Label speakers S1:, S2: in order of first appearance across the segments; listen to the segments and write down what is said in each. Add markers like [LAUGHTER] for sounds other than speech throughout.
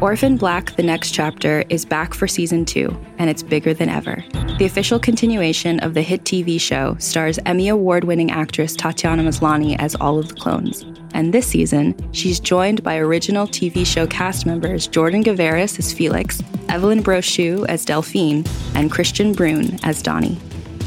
S1: Orphan Black The Next Chapter is back for season two, and it's bigger than ever. The official continuation of the hit TV show stars Emmy Award winning actress Tatiana Maslany as all of the clones. And this season, she's joined by original TV show cast members Jordan Gavaris as Felix, Evelyn Brochu as Delphine, and Kristian Bruun as Donnie.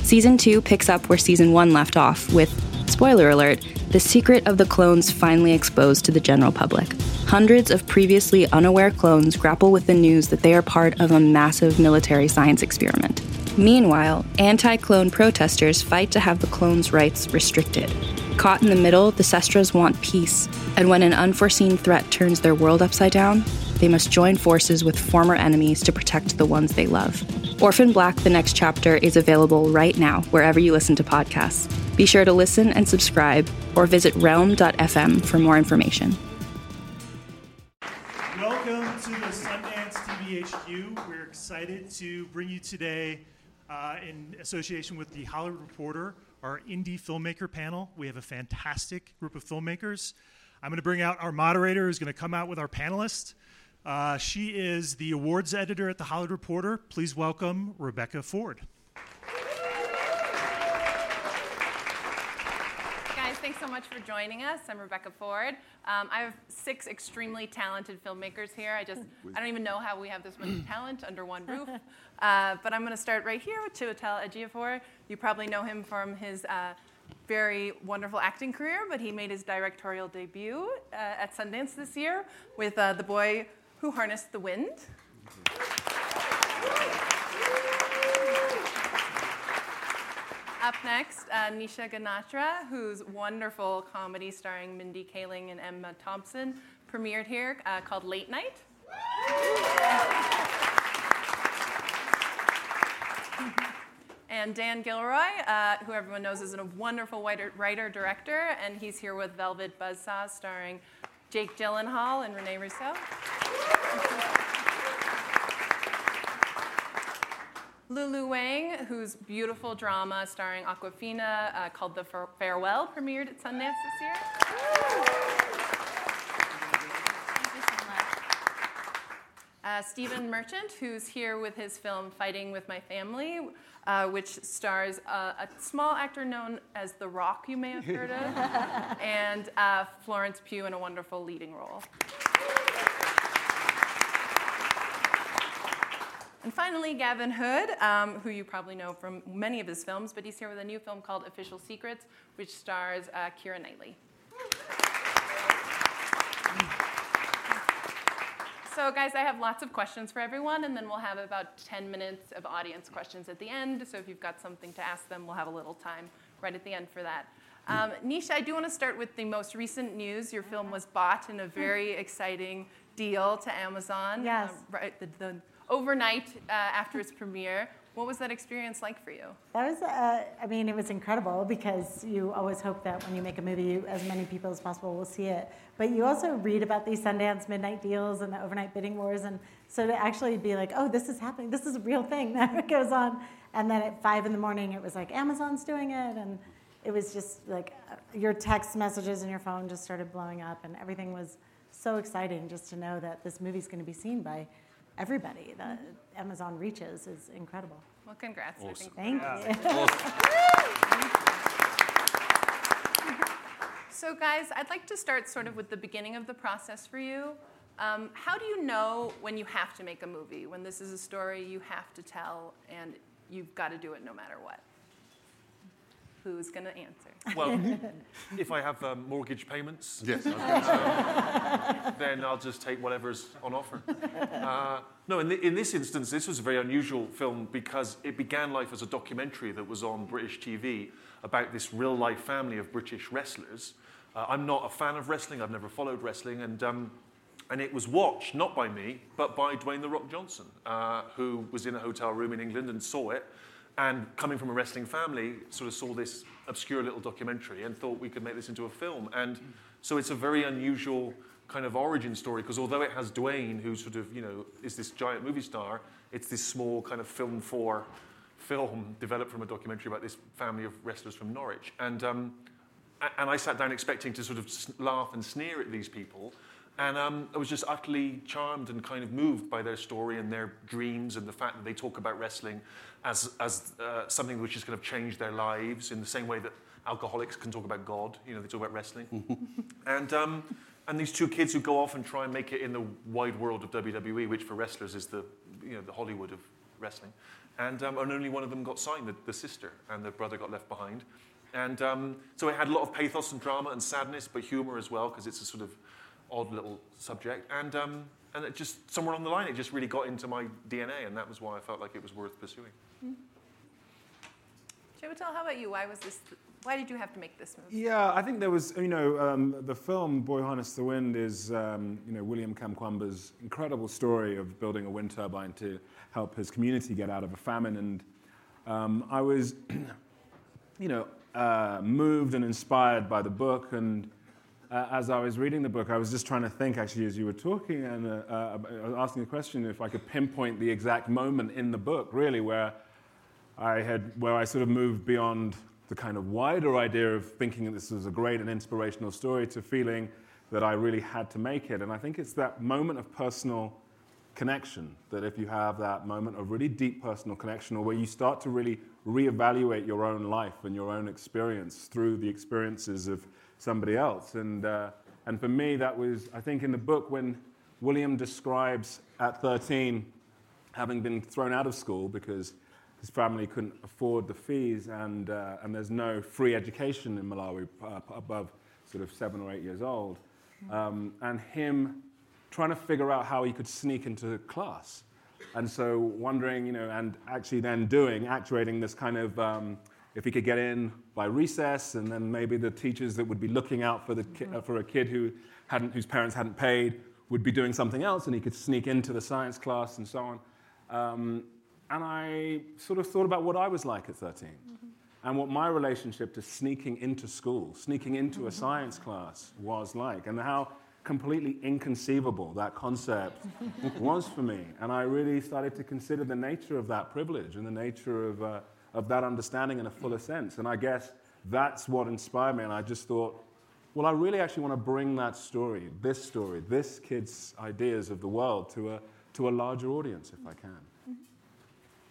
S1: Season two picks up where season one left off, with, spoiler alert, the secret of the clones finally exposed to the general public. Hundreds of previously unaware clones grapple with the news that they are part of a massive military science experiment. Meanwhile, anti clone protesters fight to have the clones' rights restricted. Caught in the middle, the Sestras want peace, and when an unforeseen threat turns their world upside down, they must join forces with former enemies to protect the ones they love. Orphan Black The Next Chapter is available right now wherever you listen to podcasts. Be sure to listen and subscribe or visit realm.fm for more information.
S2: Welcome to the Sundance TVHQ. We're excited to bring you today, uh, in association with the Hollywood Reporter, our indie filmmaker panel. We have a fantastic group of filmmakers. I'm going to bring out our moderator who's going to come out with our panelists. Uh, she is the awards editor at the Hollywood Reporter. Please welcome Rebecca Ford.
S3: Guys, thanks so much for joining us. I'm Rebecca Ford. Um, I have six extremely talented filmmakers here. I just, I don't even know how we have this much talent under one roof. [LAUGHS] Uh, but I'm going to start right here with Chiwetel Ejiofor. You probably know him from his uh, very wonderful acting career, but he made his directorial debut uh, at Sundance this year with uh, The Boy Who Harnessed the Wind. Up next, uh, Nisha Ganatra, whose wonderful comedy starring Mindy Kaling and Emma Thompson premiered here uh, called Late Night. And Dan Gilroy, uh, who everyone knows is a wonderful writer, director, and he's here with Velvet Buzzsaw, starring Jake Gyllenhaal and Rene Russo. Lulu Wang, whose beautiful drama starring Awkwafina uh, called The Farewell premiered at Sundance this year. Uh, Stephen Merchant, who's here with his film Fighting with My Family, uh, which stars uh, a small actor known as The Rock, you may have heard of, [LAUGHS] and uh, Florence Pugh in a wonderful leading role. And finally, Gavin Hood, um, who you probably know from many of his films, but he's here with a new film called Official Secrets, which stars uh, Keira Knightley. So, guys, I have lots of questions for everyone, and then we'll have about 10 minutes of audience questions at the end. So, if you've got something to ask them, we'll have a little time right at the end for that. Um, Nisha, I do want to start with the most recent news. Your film was bought in a very exciting deal to Amazon.
S4: Yes.
S3: uh, right, the, the overnight uh, after its premiere. What was that experience like for you?
S4: That was, uh, I mean, it was incredible because you always hope that when you make a movie, as many people as possible will see it. But you also read about these Sundance midnight deals and the overnight bidding wars. And so to actually be like, oh, this is happening, this is a real thing [LAUGHS] that goes on. And then at five in the morning, it was like, Amazon's doing it. And it was just like uh, your text messages and your phone just started blowing up. And everything was so exciting just to know that this movie's going to be seen by everybody that Amazon reaches is incredible.
S3: Well, congrats. I
S5: Awesome.
S3: think
S4: Thank you. [LAUGHS]
S3: So, guys, I'd like to start sort of with the beginning of the process for you. Um, how do you know when you have to make a movie, when this is a story you have to tell and you've got to do it no matter what? Who's going to answer?
S5: Well, [LAUGHS] if I have um, mortgage payments,
S6: Yes.
S5: um, then I'll just take whatever's on offer. Uh, no, in, th- in this instance, this was a very unusual film because it began life as a documentary that was on British TV about this real life family of British wrestlers. Uh, I'm not a fan of wrestling, I've never followed wrestling, and, um, and it was watched not by me, but by Dwayne The Rock Johnson, uh, who was in a hotel room in England and saw it. And coming from a wrestling family, sort of saw this obscure little documentary and thought we could make this into a film. And so it's a very unusual kind of origin story because although it has Dwayne, who sort of, you know, is this giant movie star, it's this small kind of film for film developed from a documentary about this family of wrestlers from Norwich. And, um, and I sat down expecting to sort of laugh and sneer at these people. And um, I was just utterly charmed and kind of moved by their story and their dreams and the fact that they talk about wrestling as, as uh, something which is going to change their lives in the same way that alcoholics can talk about God. You know, they talk about wrestling. [LAUGHS] and, um, and these two kids who go off and try and make it in the wide world of WWE, which for wrestlers is the, you know, the Hollywood of wrestling. And, um, and only one of them got signed, the, the sister, and the brother got left behind. And um, so it had a lot of pathos and drama and sadness, but humor as well, because it's a sort of odd little subject. And, um, and it just, somewhere on the line, it just really got into my DNA, and that was why I felt like it was worth pursuing. Mm-hmm.
S3: Chiwetel, how about you? Why was this? Why did you have to make this movie?
S6: Yeah, I think there was, you know, um, the film Boy Harness the Wind is, um, you know, William Kamkwamba's incredible story of building a wind turbine to help his community get out of a famine. And um, I was, [CLEARS THROAT] you know, uh, moved and inspired by the book. And uh, as I was reading the book, I was just trying to think, actually, as you were talking, and uh, uh asking the question if I could pinpoint the exact moment in the book, really, where I had, where I sort of moved beyond the kind of wider idea of thinking that this was a great and inspirational story to feeling that I really had to make it. And I think it's that moment of personal connection that if you have that moment of really deep personal connection or where you start to really reevaluate your own life and your own experience through the experiences of somebody else. And, uh, and for me, that was, I think, in the book when William describes at 13 having been thrown out of school because his family couldn't afford the fees, and, uh, and there's no free education in Malawi uh, above sort of seven or eight years old. Um, and him trying to figure out how he could sneak into class. And so wondering, you know, and actually then doing, actuating this kind of, um, if he could get in by recess, and then maybe the teachers that would be looking out for, the ki- uh, for a kid who hadn't, whose parents hadn't paid would be doing something else, and he could sneak into the science class and so on. Um, and I sort of thought about what I was like at 13 mm-hmm. and what my relationship to sneaking into school, sneaking into mm-hmm. a science class was like, and how completely inconceivable that concept [LAUGHS] was for me. And I really started to consider the nature of that privilege and the nature of, uh, of that understanding in a fuller sense. And I guess that's what inspired me. And I just thought, well, I really actually want to bring that story, this story, this kid's ideas of the world to a, to a larger audience if I can.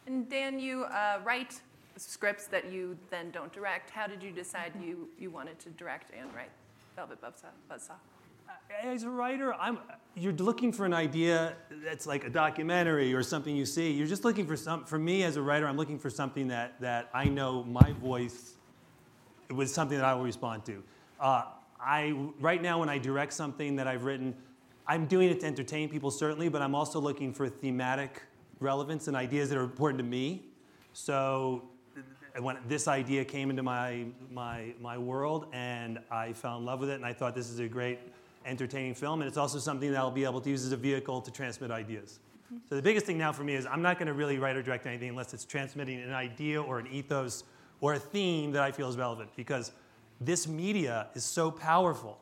S3: And Dan, you uh, write scripts that you then don't direct. How did you decide you, you wanted to direct and write Velvet Buzzsaw?
S7: As a writer, I'm, you're looking for an idea that's like a documentary or something you see. You're just looking for some, for me as a writer, I'm looking for something that, that I know my voice was something that I will respond to. Uh, I, right now, when I direct something that I've written, I'm doing it to entertain people, certainly, but I'm also looking for thematic relevance and ideas that are important to me. So when this idea came into my, my, my world and I fell in love with it and I thought this is a great entertaining film and it's also something that I'll be able to use as a vehicle to transmit ideas. Mm-hmm. So the biggest thing now for me is I'm not going to really write or direct anything unless it's transmitting an idea or an ethos or a theme that I feel is relevant because this media is so powerful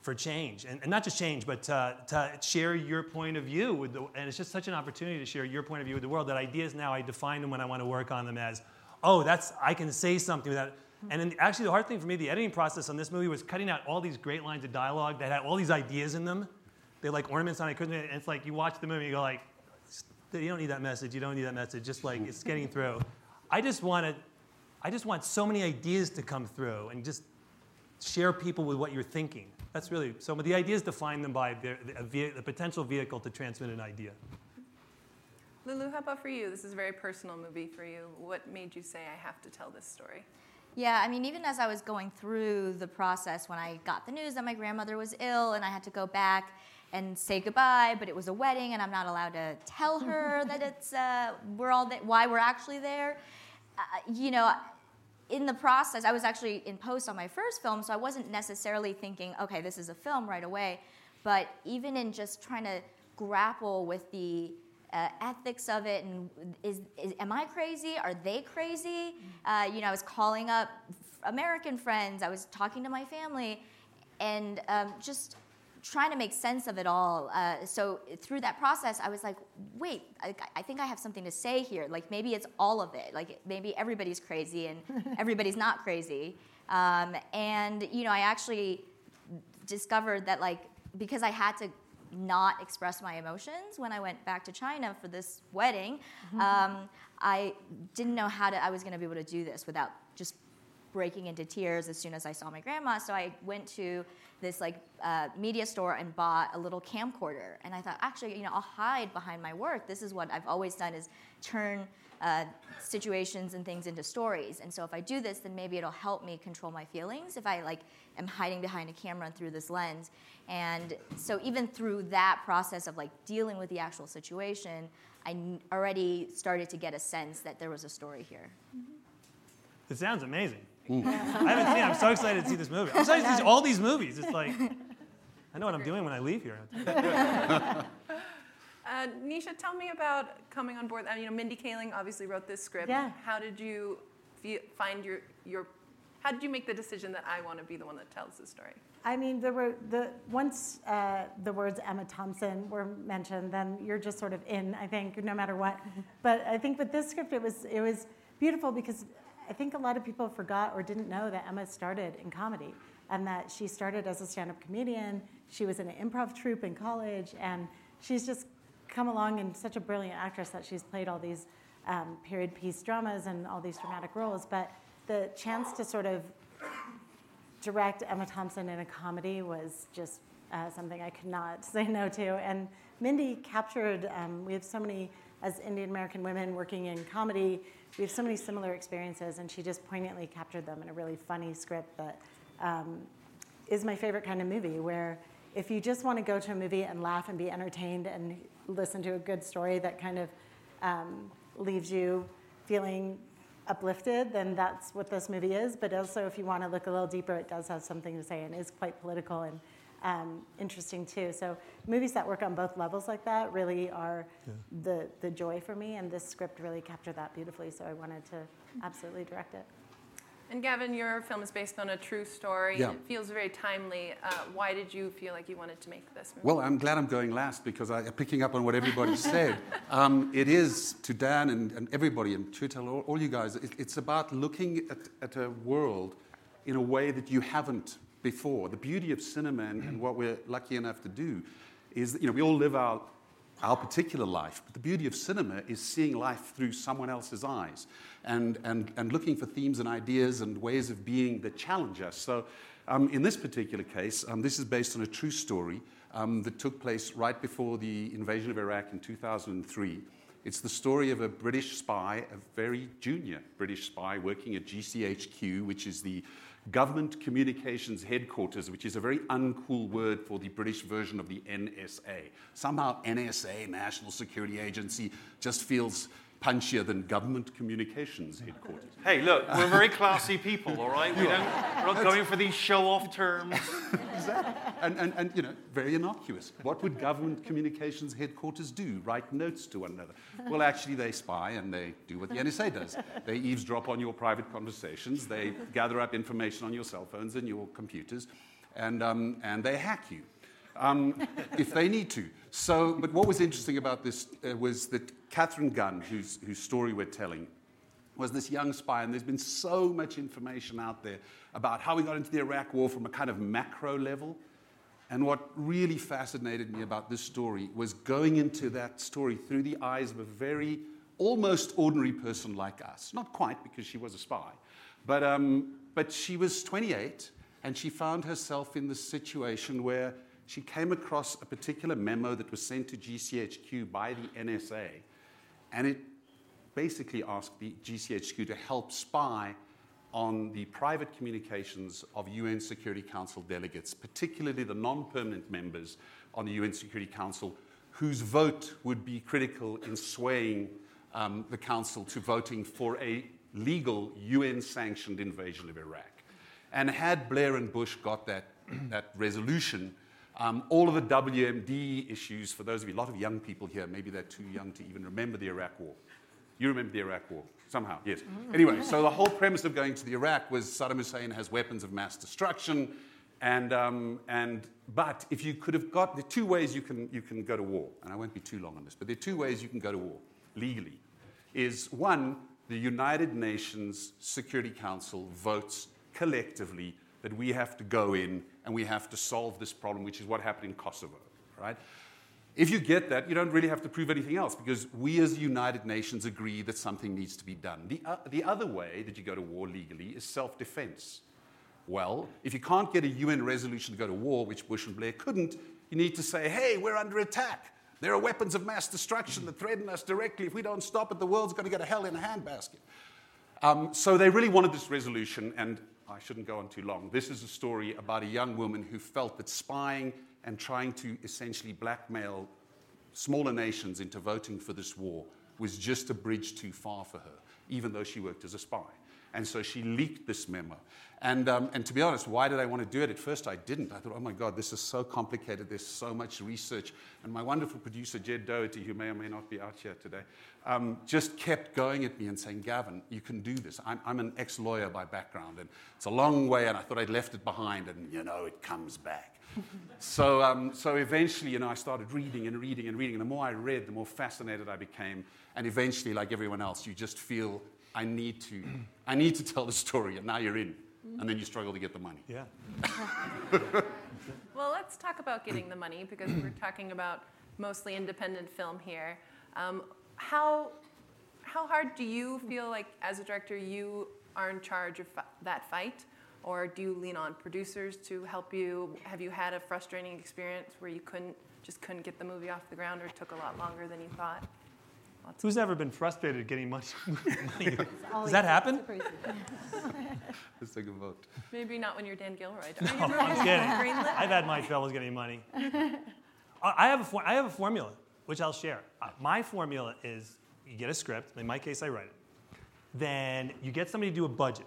S7: for change, and, and not just change, but to, to share your point of view with the, and it's just such an opportunity to share your point of view with the world that ideas now I define them when I want to work on them as, oh, that's I can say something that. And then actually the hard thing for me, the editing process on this movie was cutting out all these great lines of dialogue that had all these ideas in them. They're like ornaments on it. And it's like you watch the movie, you go like, you don't need that message. You don't need that message. Just like it's getting through. I just want to, I just want so many ideas to come through and just share people with what you're thinking. That's really, so the idea is to find them by the, the, the potential vehicle to transmit an idea.
S3: Lulu, how about for you? This is a very personal movie for you. What made you say, I have to tell this story?
S8: Yeah, I mean, even as I was going through the process, when I got the news that my grandmother was ill and I had to go back and say goodbye, but it was a wedding and I'm not allowed to tell her [LAUGHS] that it's uh, we're all th- why we're actually there. Uh, you know, in the process, I was actually in post on my first film, so I wasn't necessarily thinking, okay, this is a film right away. But even in just trying to grapple with the uh, ethics of it and is, is, am I crazy? Are they crazy? Uh, you know, I was calling up American friends, I was talking to my family, and um, just trying to make sense of it all. Uh, so through that process, I was like, wait, I, I, think I have something to say here. Like maybe it's all of it. Like maybe everybody's crazy and [LAUGHS] everybody's not crazy. Um, and you know, I actually discovered that like because I had to not express my emotions when I went back to China for this wedding, um, I didn't know how to, I was going to be able to do this without just breaking into tears as soon as I saw my grandma. So I went to this like uh, media store and bought a little camcorder. And I thought, actually, you know, I'll hide behind my work. This is what I've always done: is turn uh, situations and things into stories. And so if I do this, then maybe it'll help me control my feelings if I like am hiding behind a camera through this lens. And so even through that process of like dealing with the actual situation, I n- already started to get a sense that there was a story here.
S7: It sounds amazing. I haven't seen. it. I'm so excited to see this movie. I'm excited to see all these movies. It's like I know what I'm doing when I leave here. [LAUGHS]
S3: Uh, Nisha, tell me about coming on board. I mean, you know, Mindy Kaling obviously wrote this script.
S4: Yeah.
S3: How did you find your your? How did you make the decision that I want to be the one that tells the story?
S4: I mean, there were the once uh, the words Emma Thompson were mentioned, then you're just sort of in. I think no matter what. [LAUGHS] But I think with this script, it was it was beautiful because I think a lot of people forgot or didn't know that Emma started in comedy and that she started as a stand-up comedian. She was in an improv troupe in college, and she's just come along and such a brilliant actress that she's played all these um, period piece dramas and all these dramatic roles. But the chance to sort of direct Emma Thompson in a comedy was just uh, something I could not [LAUGHS] say no to. And Mindy captured, um, we have so many, as Indian American women working in comedy, we have so many similar experiences, and she just poignantly captured them in a really funny script that um, is my favorite kind of movie, where if you just want to go to a movie and laugh and be entertained and listen to a good story that kind of um, leaves you feeling uplifted, then that's what this movie is. But also, if you want to look a little deeper, it does have something to say and is quite political and um, interesting too. So movies that work on both levels like that really are the the joy for me. And this script really captured that beautifully. So I wanted to absolutely direct it.
S3: And Gavin, your film is based on a true story.
S9: Yeah.
S3: It feels very timely. Uh, why did you feel like you wanted to make this movie?
S9: Well, I'm glad I'm going last because I, picking up on what everybody [LAUGHS] said, um, it is to Dan and, and everybody and Chital, all, all you guys, it, it's about looking at, at a world in a way that you haven't before. The beauty of cinema and, and what we're lucky enough to do is that you know we all live our our particular life, but the beauty of cinema is seeing life through someone else's eyes and, and, and looking for themes and ideas and ways of being that challenge us. So, um, in this particular case, um, this is based on a true story um, that took place right before the invasion of Iraq in 2003. It's the story of a British spy, a very junior British spy working at GCHQ, which is the Government Communications Headquarters, which is a very uncool word for the British version of the NSA. Somehow, NSA, National Security Agency, just feels punchier than Government Communications Headquarters.
S5: Hey, look, we're very classy people, all right? We don't, we're not going for these show-off terms. [LAUGHS]
S9: and, and, and, you know, very innocuous. What would government communications headquarters do? Write notes to one another. Well, actually, they spy and they do what the NSA does. They eavesdrop on your private conversations, they gather up information on your cell phones and your computers, and, um, and they hack you. Um, if they need to. So, but what was interesting about this uh, was that Katharine Gun, whose, whose story we're telling, was this young spy, and there's been so much information out there about how we got into the Iraq War from a kind of macro level. And what really fascinated me about this story was going into that story through the eyes of a very almost ordinary person like us. Not quite, because she was a spy, but, um, but she was 28, and she found herself in this situation where she came across a particular memo that was sent to GCHQ by the NSA, and it basically asked the GCHQ to help spy on the private communications of UN Security Council delegates, particularly the non permanent members on the UN Security Council, whose vote would be critical in swaying um, the Council to voting for a legal UN sanctioned invasion of Iraq. And had Blair and Bush got that, [CLEARS THROAT] that resolution, um, all of the WMD issues, for those of you, a lot of young people here, maybe they're too young to even remember the Iraq War. You remember the Iraq War, somehow, yes. Anyway, so the whole premise of going to the Iraq was Saddam Hussein has weapons of mass destruction, and, um, and but if you could have got, there are two ways you can, you can go to war, and I won't be too long on this, but there are two ways you can go to war legally. Is one, the United Nations Security Council votes collectively that we have to go in and we have to solve this problem, which is what happened in Kosovo, right? If you get that, you don't really have to prove anything else because we as the United Nations agree that something needs to be done. The, uh, the other way that you go to war legally is self defense. Well, if you can't get a UN resolution to go to war, which Bush and Blair couldn't, you need to say, hey, we're under attack. There are weapons of mass destruction that threaten us directly. If we don't stop it, the world's going to go to hell in a handbasket. Um, so they really wanted this resolution, and I shouldn't go on too long. This is a story about a young woman who felt that spying and trying to essentially blackmail smaller nations into voting for this war was just a bridge too far for her, even though she worked as a spy. And so she leaked this memo. And, um, and to be honest, why did I want to do it? At first, I didn't. I thought, oh my God, this is so complicated. There's so much research. And my wonderful producer, Ged Doherty, who may or may not be out here today, um, just kept going at me and saying, Gavin, you can do this. I'm, I'm an ex lawyer by background, and it's a long way, and I thought I'd left it behind, and you know, it comes back. [LAUGHS] so, um, so eventually, you know, I started reading and reading and reading. And the more I read, the more fascinated I became. And eventually, like everyone else, you just feel I need to, I need to tell the story, and now you're in. And then you struggle to get the money.
S7: Yeah. [LAUGHS]
S3: well, let's talk about getting the money because we're talking about mostly independent film here. Um, how, how hard do you feel like, as a director, you are in charge of that fight? Or do you lean on producers to help you? Have you had a frustrating experience where you couldn't just couldn't get the movie off the ground or it took a lot longer than you thought?
S7: Lots Who's ever been frustrated getting [LAUGHS] money? [LAUGHS] Does that happen? [LAUGHS]
S9: Let's take a vote.
S3: Maybe not when you're Dan Gilroy.
S7: No, I'm kidding. I've had my troubles getting money. I have, a for, I have a formula, which I'll share. Uh, my formula is you get a script, in my case, I write it. Then you get somebody to do a budget,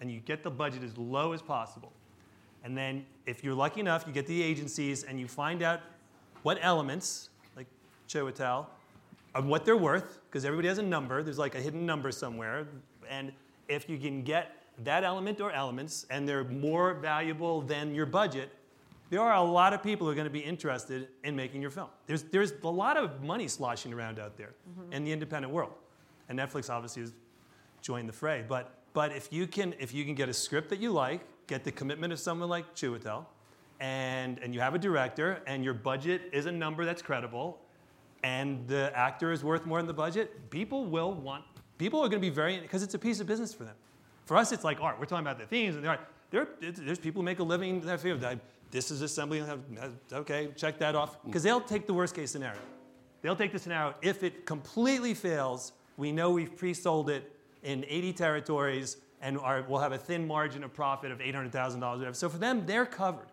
S7: and you get the budget as low as possible. And then, if you're lucky enough, you get the agencies and you find out what elements, like Chiwetel, of what they're worth, because everybody has a number. There's like a hidden number somewhere. And if you can get that element or elements and they're more valuable than your budget, there are a lot of people who are going to be interested in making your film. There's, there's a lot of money sloshing around out there mm-hmm. in the independent world. And Netflix obviously has joined the fray. But, but if, you can, if you can get a script that you like, get the commitment of someone like Chiwetel, and, and you have a director, and your budget is a number that's credible, and the actor is worth more than the budget, people will want, people are going to be very, because it's a piece of business for them. For us, it's like art. We're talking about the themes, and there, there, there's people who make a living in that field. This is assembly, okay, check that off. Because they'll take the worst case scenario. They'll take the scenario, if it completely fails, we know we've pre sold it in 80 territories and we'll have a thin margin of profit of $800,000. So for them, they're covered.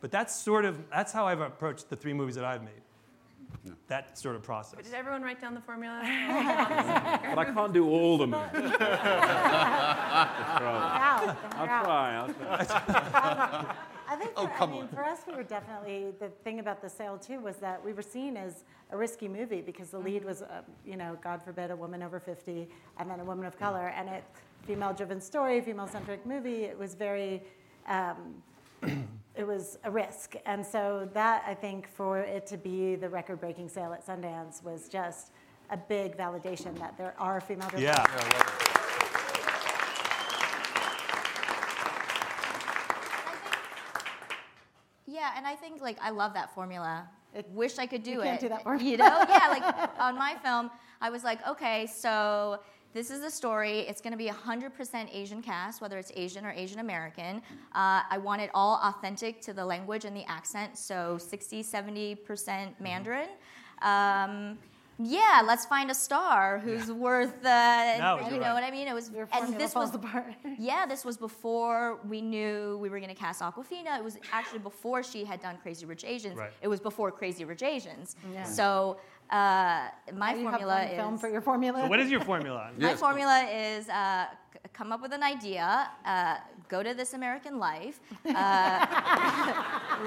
S7: But that's sort of, that's how I've approached the three movies that I've made. No. That sort of process.
S3: But did everyone write down the formula? [LAUGHS]
S6: but I can't do all the movies. [LAUGHS] I'll try. I'll try. I'll try. [LAUGHS]
S4: I think for, oh, come I mean, on. for us, we were definitely the thing about the sale too was that we were seen as a risky movie because the lead was, uh, you know, God forbid, a woman over 50 and then a woman of color, and it female-driven story, female-centric movie. It was very. Um, it was a risk. And so that, I think, for it to be the record-breaking sale at Sundance was just a big validation that there are female
S7: directors. Yeah.
S8: Yeah, and I think like I love that formula. I wish I could do
S4: you
S8: it.
S4: Can't do that formula.
S8: You know? Yeah, [LAUGHS] like on my film, I was like, okay, so this is a story. It's going to be 100% Asian cast, whether it's Asian or Asian American. Uh, I want it all authentic to the language and the accent, so 60, 70% mm-hmm. Mandarin. Um, yeah, let's find a star who's yeah. worth, uh, no, you know right. what I mean? It was,
S4: Your and this was, apart. [LAUGHS]
S8: yeah, this was before we knew we were going to cast Awkwafina. It was actually before she had done Crazy Rich Asians.
S7: Right.
S8: It was before Crazy Rich Asians. Yeah. So uh, my
S4: you
S8: formula
S4: is
S8: film
S4: for your formula.
S7: So what is your formula? [LAUGHS]
S8: my formula is uh, c- come up with an idea, uh, go to This American Life, uh, [LAUGHS]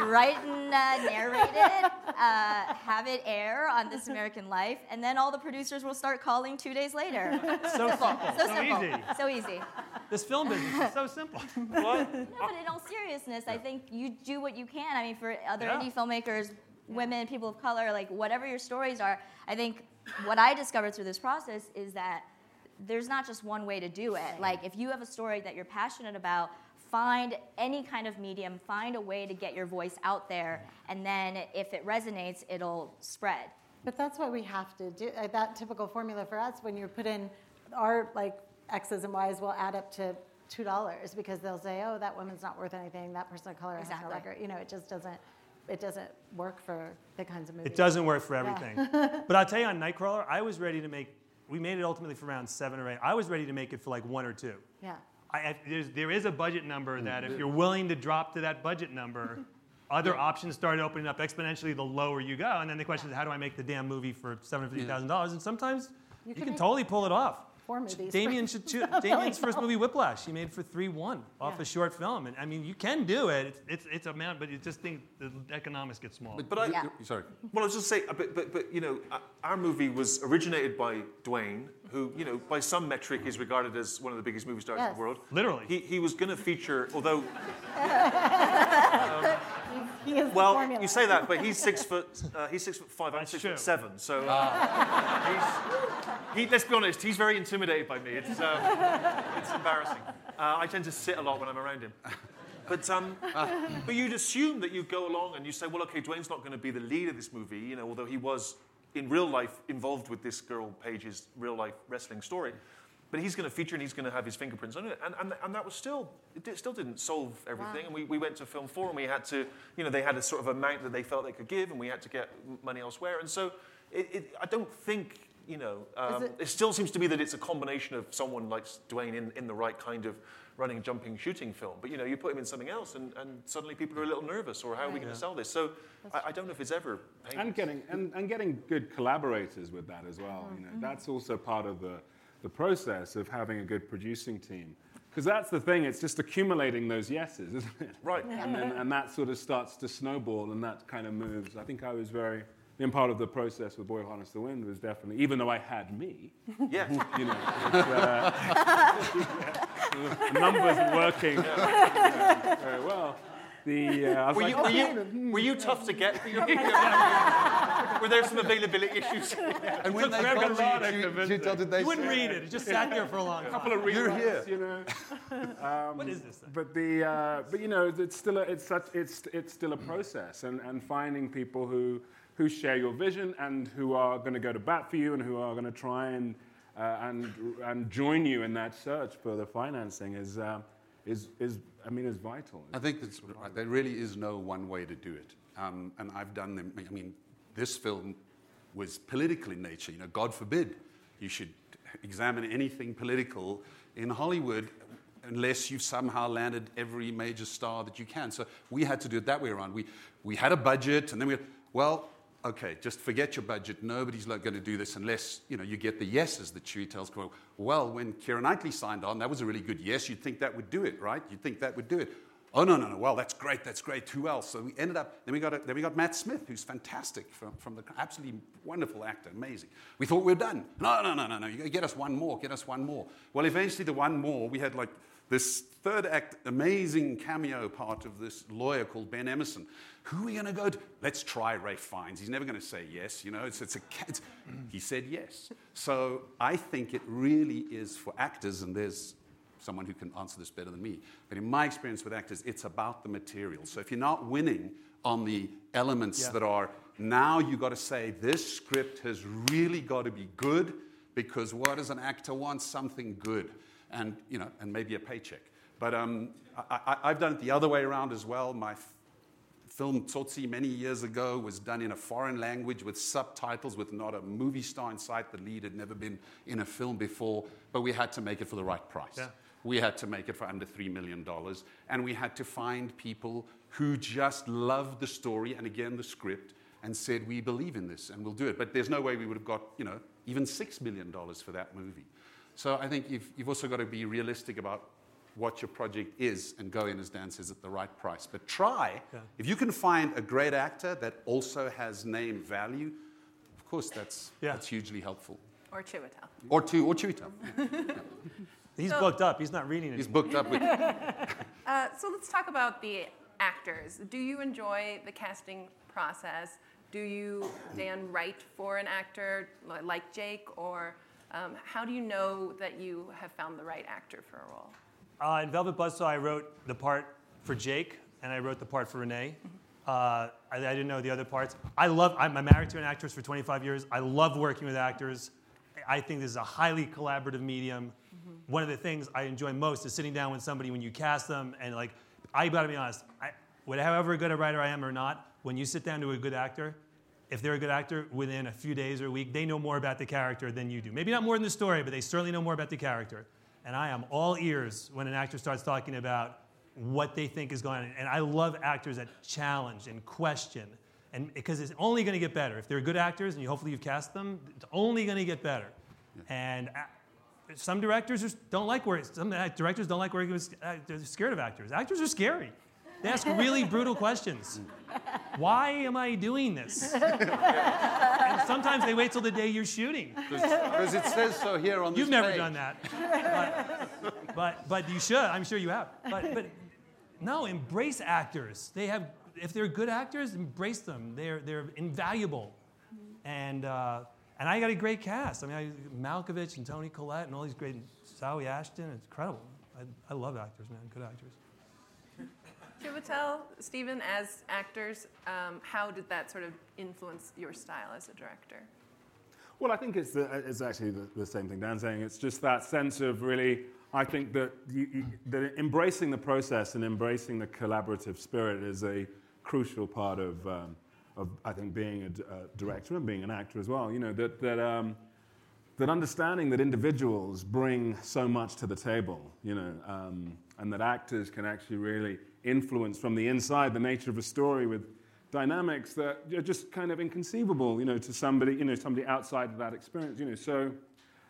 S8: write and uh, narrate it, uh, have it air on This American Life, and then all the producers will start calling two days later.
S7: So [LAUGHS] simple.
S8: So,
S7: so
S8: simple.
S7: easy.
S8: So easy.
S7: This film business is so simple. what?
S8: No, but in all seriousness, I think you do what you can. I mean, for other yeah. indie filmmakers, women, people of color, like whatever your stories are, I think what I discovered through this process is that there's not just one way to do it. Like if you have a story that you're passionate about, find any kind of medium, find a way to get your voice out there, and then if it resonates, it'll spread.
S4: But that's what we have to do. Uh, that typical formula for us, when you put in our like X's and Y's, will add up to two dollars because they'll say, "Oh, that woman's not worth anything. That person of color has
S8: Exactly.
S4: no record." You know, it just doesn't. It doesn't work for the kinds of movies.
S7: It doesn't work for
S4: Yeah.
S7: everything. [LAUGHS] but I'll tell you on Nightcrawler, I was ready to make. We made it ultimately for around seven or eight. I was ready to make it for like one or two.
S4: Yeah.
S7: I, I, there's, there is a budget number mm, that if you're willing to drop to that budget number, [LAUGHS] other options start opening up exponentially the lower you go. And then the question is, how do I make the damn movie for $750,000? And sometimes you,
S4: can
S7: can totally pull it off.
S4: Four movies.
S7: Damien [LAUGHS] should [LAUGHS] choo- Damien's first movie, Whiplash, he made for 3-1 off
S4: Yeah.
S7: a short film. And I mean, you can do it. It's, it's, it's a amount, but you just think the economics get small.
S5: But, but I,
S8: Yeah.
S9: Sorry.
S5: Well, I was just saying, uh, but, but, but you know, uh, our movie was originated by Dwayne, who, you know, by some metric is regarded as one of the biggest movie stars in the world.
S7: Literally.
S5: He, he was going to feature, although, [LAUGHS]
S4: He is the
S5: well,
S4: formula.
S5: you say that, but he's six foot, uh, he's six foot five, I'm six
S7: true.
S5: foot seven. So, uh, he's, he, let's be honest, he's very intimidated by me. It's, um, it's embarrassing. Uh, I tend to sit a lot when I'm around him. But, um, but you'd assume that you go along and you say, well, okay, Dwayne's not going to be the lead of this movie, you know, although he was in real life involved with this girl Paige's real life wrestling story. But he's going to feature and he's going to have his fingerprints on it. And, and, and that was still, it did- still didn't solve everything. And we, we went to Film 4 and we had to, you know, they had a sort of amount that they felt they could give and we had to get money elsewhere. And so it, it, I don't think, you know, um,
S4: it-
S5: it, still seems to me that it's a combination of someone like Dwayne in, in the right kind of running, jumping, shooting film. But, you know, you put him in something else and, and suddenly people are a little nervous or how are we going to sell this? So I, I don't know if it's ever painful.
S6: And getting and, and getting good collaborators with that as well. You know, that's also part of the, the process of having a good producing team. Because that's the thing, it's just accumulating those yeses, isn't it? [LAUGHS]
S5: Right.
S6: And, then, and that sort of starts to snowball and that kind of moves. I think I was very, in part of the process with Boy Harness the Wind was definitely, even though I had me, [LAUGHS]
S5: Yeah.
S6: you know, uh, [LAUGHS] the numbers working very well. The, uh, I was
S5: Were
S6: like,
S5: you, were, you, were you tough to get? [LAUGHS] were there some availability issues? [LAUGHS]
S9: And when they
S6: very
S9: called
S6: lot
S9: you,
S6: of
S9: you, you told them they
S7: you wouldn't
S9: said-
S7: read it. It just sat there for a long time.
S6: couple of
S9: You're here.
S6: you know. [LAUGHS]
S7: what is this thing?
S6: But the uh, but you know it's still a, it's such it's it's still a process and, and finding people who who share your vision and who are going to go to bat for you and who are going to try and uh, and and join you in that search for the financing is uh, is is I mean is vital.
S9: I think that's right. There really is no one way to do it. Um, and I've done them. I mean, this film was political in nature. You know, God forbid you should examine anything political in Hollywood unless you've somehow landed every major star that you can. So we had to do it that way around. We, we had a budget, and then we, well, okay, just forget your budget. Nobody's going to do this unless you know you get the yeses that Chewie tells. Well, when Keira Knightley signed on, that was a really good yes. You'd think that would do it, right? You'd think that would do it. Oh no, no, no. Well, that's great. That's great. Who else? So we ended up. Then we got. A, then we got Matt Smith, who's fantastic from, from the absolutely wonderful actor, amazing. We thought we were done. No, no, no, no, no. You got to get us one more. Get us one more. Well, eventually, the one more we had like this third act, amazing cameo part of this lawyer called Ben Emmerson. Who are we going to go to? Let's try Ralph Fiennes. He's never going to say yes. You know, it's, it's a it's, he said yes. So I think it really is for actors, and there's someone who can answer this better than me. But in my experience with actors, it's about the material. So if you're not winning on the elements
S7: Yeah.
S9: that are now you've got to say this script has really got to be good because what does an actor want? Something good, and you know, and maybe a paycheck. But um, I, I, I've done it the other way around as well. My f- film Tsotsi many years ago was done in a foreign language with subtitles with not a movie star in sight. The lead had never been in a film before, but we had to make it for the right price.
S7: Yeah.
S9: We had to make it for under $3 million. And we had to find people who just loved the story and again the script and said, We believe in this and we'll do it. But there's no way we would have got, you know, even $6 million for that movie. So I think you've, you've also got to be realistic about what your project is and go in, as Dan says, at the right price. But try,
S7: Yeah.
S9: if you can find a great actor that also has name value, of course, that's,
S7: Yeah.
S9: that's hugely helpful.
S3: Or Chiwetel.
S9: Or two, or Chiwetel. [LAUGHS]
S7: He's
S3: So-
S7: booked up. He's not reading
S9: He's booked up with. [LAUGHS]
S3: Uh, so let's talk about the actors. Do you enjoy the casting process? Do you, Dan, write for an actor like Jake? Or um, how do you know that you have found the right actor for a role?
S7: Uh, in Velvet Buzzsaw, I wrote the part for Jake, and I wrote the part for Rene. Uh, I, I didn't know the other parts. I love. I'm married to an actress for 25 years. I love working with actors. I think this is a highly collaborative medium. One of the things I enjoy most is sitting down with somebody when you cast them, and like, I gotta be honest. I, whatever good a writer I am or not, when you sit down to a good actor, if they're a good actor, within a few days or a week, they know more about the character than you do. Maybe not more than the story, but they certainly know more about the character. And I am all ears when an actor starts talking about what they think is going on. And I love actors that challenge and question. And because it's only going to get better. If they're good actors and you hopefully you've cast them, it's only going to get better. And a- some directors just don't like working. Some directors don't like working with. Uh, they're scared of actors. Actors are scary. They ask really brutal questions. Why am I doing this? and sometimes they wait till the day you're shooting.
S9: Because it says so here on this
S7: You've never
S9: page.
S7: done that. But, but, but you should. I'm sure you have. But, but no, embrace actors. They have, if they're good actors, embrace them. They're, they're invaluable. And, uh, and I got a great cast. I mean, I, Malkovich and Toni Collette and all these great, Zawe Ashton. It's incredible. I, I love actors, man, good actors.
S3: Chiwetel, Stephen, as actors, um, how did that sort of influence your style as a director?
S6: Well, I think it's, the, it's actually the, the same thing Dan's saying. It's just that sense of really, I think that, you, you, that embracing the process and embracing the collaborative spirit is a crucial part of, um, of I think, being a director and being an actor as well. You know, that, that, um, that understanding that individuals bring so much to the table, you know, um, and that actors can actually really influence from the inside the nature of a story with dynamics that are just kind of inconceivable, you know, to somebody, you know, somebody outside of that experience, you know. So,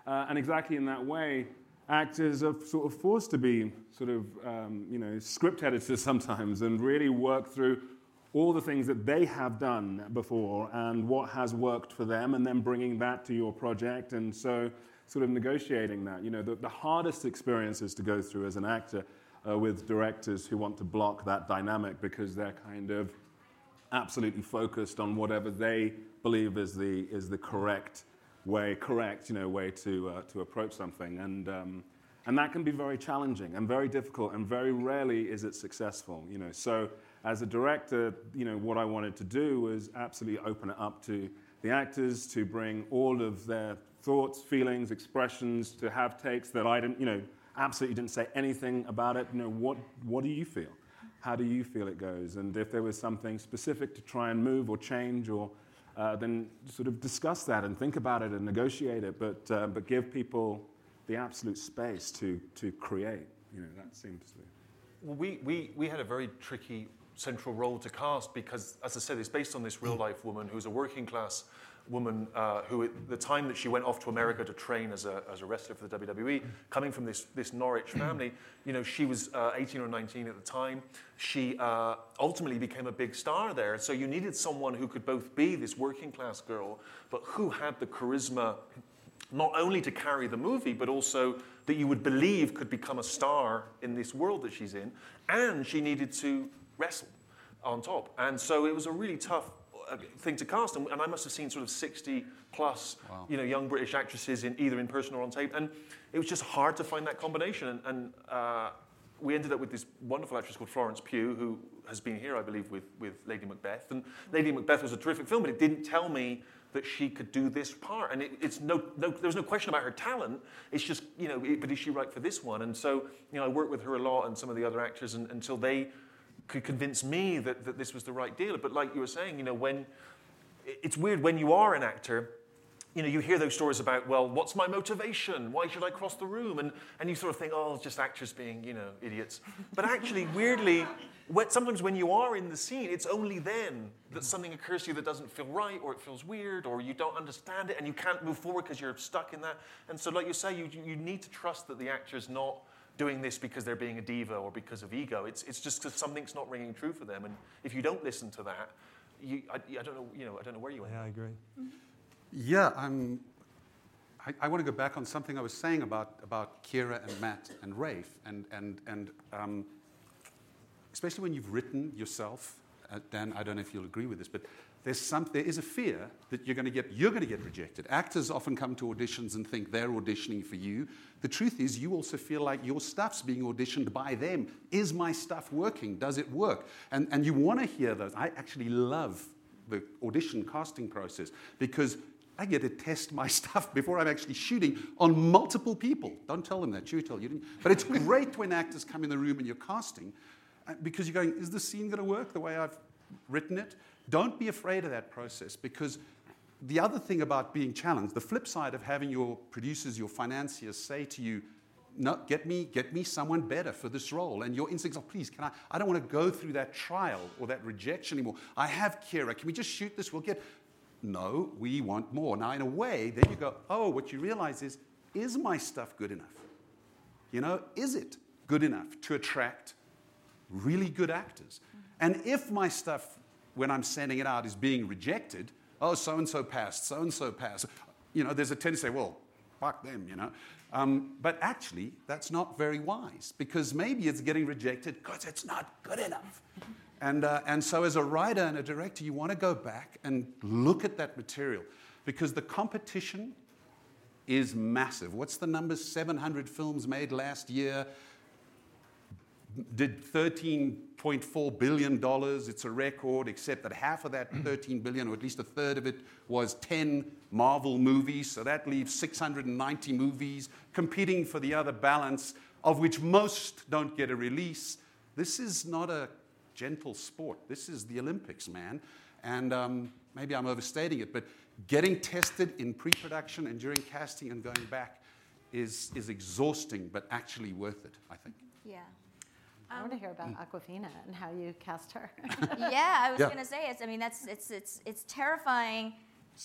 S6: uh, and exactly in that way, actors are sort of forced to be sort of, um, you know, script editors [LAUGHS] sometimes and really work through all the things that they have done before and what has worked for them, and then bringing that to your project. And so, sort of negotiating that. You know, the, the hardest experiences to go through as an actor uh, with directors who want to block that dynamic because they're kind of absolutely focused on whatever they believe is the is the correct way, correct you know way to uh, to approach something, and um, and that can be very challenging and very difficult, and very rarely is it successful. You know, so as a director, you know what I wanted to do was absolutely open it up to the actors to bring all of their thoughts, feelings, expressions, to have takes that I didn't, you know, absolutely didn't say anything about it. You know, what what do you feel? How do you feel it goes? And if there was something specific to try and move or change, or uh, then sort of discuss that and think about it and negotiate it, but uh, but give people the absolute space to to create. You know, that seems to be.
S5: Well, we, we, we had a very tricky central role to cast because, as I said, it's based on this real life woman who's a working class woman uh, who, at the time that she went off to America to train as a, as a wrestler for the WWE, coming from this, this Norwich [CLEARS THROAT] family, you know, she was uh, 18 or 19 at the time. She uh, ultimately became a big star there. So you needed someone who could both be this working class girl, but who had the charisma not only to carry the movie, but also that you would believe could become a star in this world that she's in. And she needed to wrestle on top. And so it was a really tough thing to cast. And, and I must have seen sort of 60 plus you know, young British actresses in either in person or on tape. And it was just hard to find that combination. And, and uh, we ended up with this wonderful actress called Florence Pugh, who has been here, I believe, with, with Lady Macbeth. And Lady Macbeth was a terrific film, but it didn't tell me that she could do this part. And it, it's no, no, there was no question about her talent. It's just, you know, it, but is she right for this one? And so, you know, I worked with her a lot and some of the other actors and, until they could convince me that, that this was the right deal. But like you were saying, you know, when it's weird when you are an actor, you know, you hear those stories about, well, what's my motivation? Why should I cross the room? And, and you sort of think, oh, just actors being, you know, idiots. But actually, weirdly, when, sometimes when you are in the scene, it's only then that something occurs to you that doesn't feel right, or it feels weird, or you don't understand it, and you can't move forward because you're stuck in that. And so, like you say, you, you need to trust that the actor is not doing this because they're being a diva or because of ego. It's, it's just because something's not ringing true for them. And if you don't listen to that, you, I, I don't know, you know, I don't know where you end.
S7: Yeah, I agree.
S9: Yeah, I'm, I, I want to go back on something I was saying about, about Keira and Matt and Ralph, and, and, and um, especially when you've written yourself, uh, Dan, I don't know if you'll agree with this, but there's some, there is a fear that you're going to get you're going to get rejected. Actors often come to auditions and think they're auditioning for you. The truth is, you also feel like your stuff's being auditioned by them. Is my stuff working? Does it work? And and you want to hear those. I actually love the audition casting process because I get to test my [LAUGHS] stuff before I'm actually shooting on multiple people. Don't tell them that. You tell you didn't. But it's [LAUGHS] great when actors come in the room and you're casting uh, because you're going, is the scene going to work the way I've written it? Don't be afraid of that process because the other thing about being challenged, the flip side of having your producers, your financiers say to you, no, get me, get me someone better for this role. And your instincts are, please, can I, I don't want to go through that trial or that rejection anymore. I have Keira. Can we just shoot this? We'll get, no, we want more. Now, in a way, then you go, oh, what you realize is, is my stuff good enough? You know, is it good enough to attract really good actors? And if my stuff when I'm sending it out is being rejected, oh, so and so passed, so and so passed. You know, there's a tendency to say, well, fuck them, you know. Um, but actually, that's not very wise because maybe it's getting rejected because it's not good enough. And, uh, and so, as a writer and a director, you want to go back and look at that material because the competition is massive. What's the number? 700 films made last year did 13.4 billion dollars. It's a record, except that half of that 13 billion, or at least a third of it, was 10 Marvel movies. So that leaves 690 movies competing for the other balance, of which most don't get a release. This is not a gentle sport. This is the Olympics, man. And um, maybe I'm overstating it, but getting tested in pre-production and during casting and going back is, is exhausting, but actually worth it, I think.
S8: Yeah.
S4: I want to hear about Awkwafina and how you cast her.
S8: yeah, I was
S9: Yeah.
S8: gonna say it's. I mean, that's it's it's it's terrifying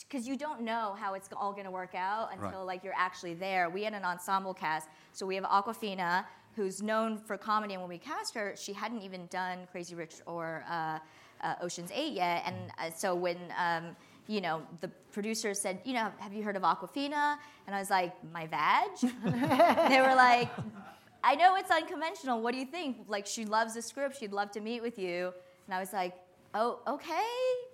S8: because you don't know how it's all gonna work out until
S9: Right.
S8: like you're actually there. We had an ensemble cast, so we have Awkwafina, who's known for comedy, and when we cast her, she hadn't even done Crazy Rich or uh, uh, Ocean's Eight yet, and uh, so when. Um, you know, the producers said, you know, have you heard of Awkwafina? And I was like, my vag? [LAUGHS] they were like, I know it's unconventional. What do you think? Like, she loves the script. She'd love to meet with you. And I was like, oh, okay.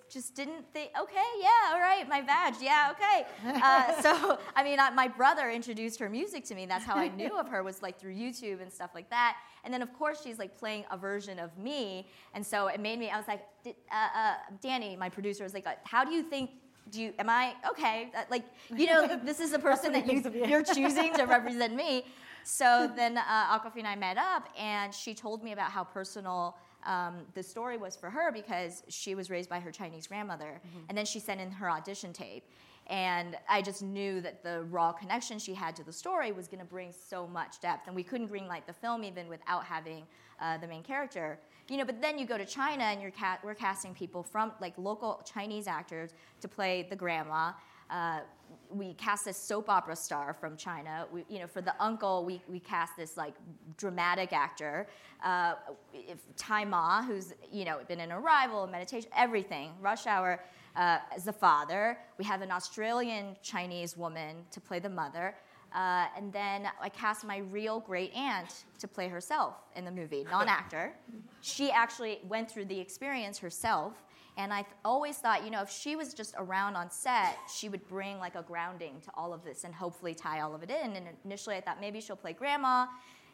S8: Just didn't think, okay, yeah, all right, my badge, yeah, okay. Uh, so, [LAUGHS] I mean, I, my brother introduced her music to me. That's how I [LAUGHS] knew of her, was like through YouTube and stuff like that. And then, of course, she's like playing a version of me. And so it made me, I was like, "Did- uh, uh, Danny, my producer, was like, uh, how do you think do you am i okay Uh, like you know [LAUGHS] this is the person that you,
S4: thinks of you.
S8: you're choosing to represent me so then uh, and I met up, and she told me about how personal um, the story was for her because she was raised by her Chinese grandmother, and then she sent in her audition tape. And I just knew that the raw connection she had to the story was going to bring so much depth, and we couldn't greenlight the film even without having uh, the main character. You know, but then you go to China, and you're ca- we're casting people from like local Chinese actors to play the grandma. Uh, we cast this soap opera star from China. We, you know, for the uncle, we, we cast this like dramatic actor, uh, if, Tzi Ma, who's you know been in Arrival, Meditation, everything. Rush Hour uh, as the father. We have an Australian Chinese woman to play the mother. Uh, and then I cast my real great aunt to play herself in the movie, non actor. she actually went through the experience herself. And I th- always thought, you know, if she was just around on set, she would bring like a grounding to all of this and hopefully tie all of it in. And initially I thought maybe she'll play grandma.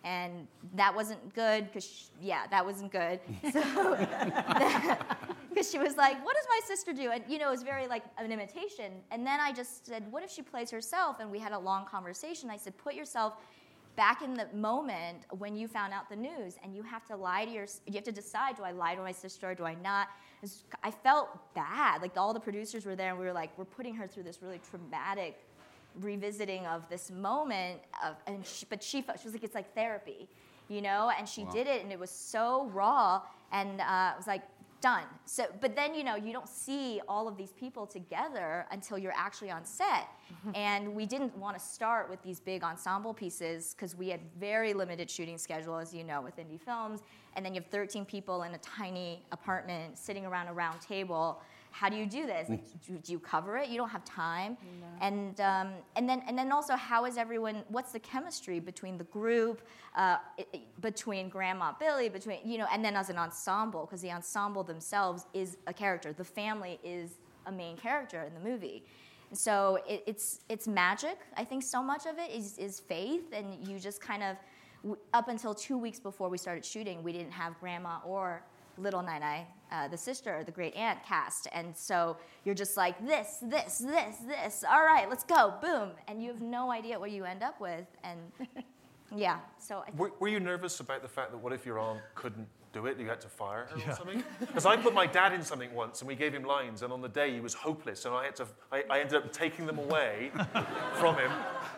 S8: And that wasn't good because, yeah, that wasn't good. [LAUGHS] So, [LAUGHS] because she was like, "What does my sister do?" And you know, it was very like an imitation. And then I just said, "What if she plays herself?" And we had a long conversation. I said, "Put yourself back in the moment when you found out the news, and you have to lie to your. You have to decide: Do I lie to my sister or do I not?" I felt bad. Like all the producers were there, and we were like, "We're putting her through this really traumatic." revisiting of this moment of, and she, but she felt she was like it's like therapy you know and she did it and it was so raw and uh, it was like done. So but then you know you don't see all of these people together until you're actually on set. Mm-hmm. And we didn't want to start with these big ensemble pieces because we had very limited shooting schedule as you know with indie films. And then you have 13 people in a tiny apartment sitting around a round table how do you do this? Like, do, do you cover it? You don't have time. And, um, and, then, and then also, how is everyone, what's the chemistry between the group, uh, i- i- between Grandma Billi, between, you know, and then as an ensemble, because the ensemble themselves is a character. The family is a main character in the movie. And so it, it's, it's magic. I think so much of it is, is faith, and you just kind of, up until two weeks before we started shooting, we didn't have Grandma or little Nai Nai, uh, the sister, or the great aunt cast. And so you're just like, this, this, this, this. All right, let's go. Boom. And you have no idea what you end up with. And [LAUGHS] yeah, so I
S5: Were, were you nervous about the fact that what if your aunt couldn't do it? You had to fire her or something? Because I put my dad in something once and we gave him lines, and on the day he was hopeless, and I had to. I, I ended up taking them away [LAUGHS] from him.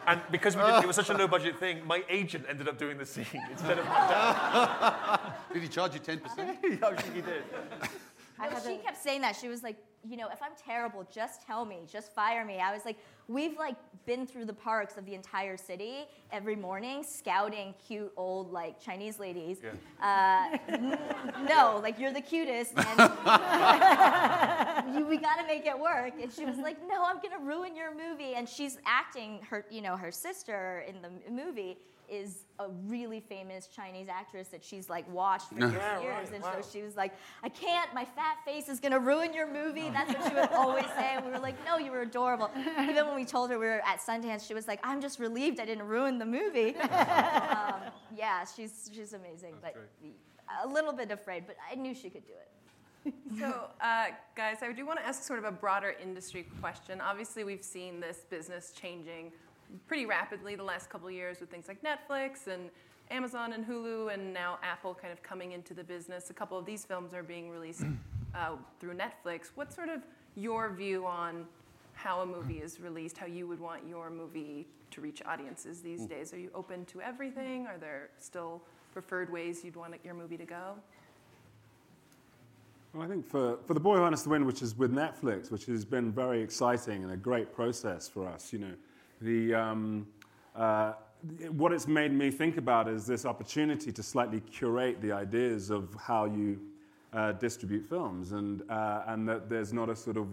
S5: And because we did, it was such a low budget thing, my agent ended up doing the scene instead of my dad. [LAUGHS]
S9: Did he charge you 10%?
S5: I think he did.
S8: No, she kept saying that. She was like, you know, if I'm terrible, just tell me, just fire me. I was like, we've like been through the parks of the entire city every morning, scouting cute old like Chinese ladies. Uh, n- no, like you're the cutest, [LAUGHS] and [LAUGHS] you, we got to make it work. And she was like, no, I'm gonna ruin your movie. And she's acting her, you know, her sister in the movie is a really famous Chinese actress that she's like watched for [LAUGHS] years.
S5: right,
S8: and
S5: wow.
S8: so she was like, I can't, my fat face is gonna ruin your movie. That's what she would always say. And we were like, no, you were adorable. Even when we told her we were at Sundance, she was like, I'm just relieved I didn't ruin the movie. [LAUGHS] um, yeah, she's, she's amazing, but a little bit afraid, but I knew she could do it. [LAUGHS]
S3: So, uh, guys, I do want to ask sort of a broader industry question. Obviously, we've seen this business changing pretty rapidly the last couple of years with things like Netflix and Amazon and Hulu, and now Apple kind of coming into the business. A couple of these films are being released [CLEARS THROAT] uh, through Netflix. What's sort of your view on how a movie is released, how you would want your movie to reach audiences these days? Are you open to everything? Are there still preferred ways you'd want your movie to go?
S6: Well, I think for, for The Boy Who Harnessed the Wind, which is with Netflix, which has been very exciting and a great process for us, you know, the, um, uh, what it's made me think about is this opportunity to slightly curate the ideas of how you uh, distribute films and, uh, and that there's not a sort of,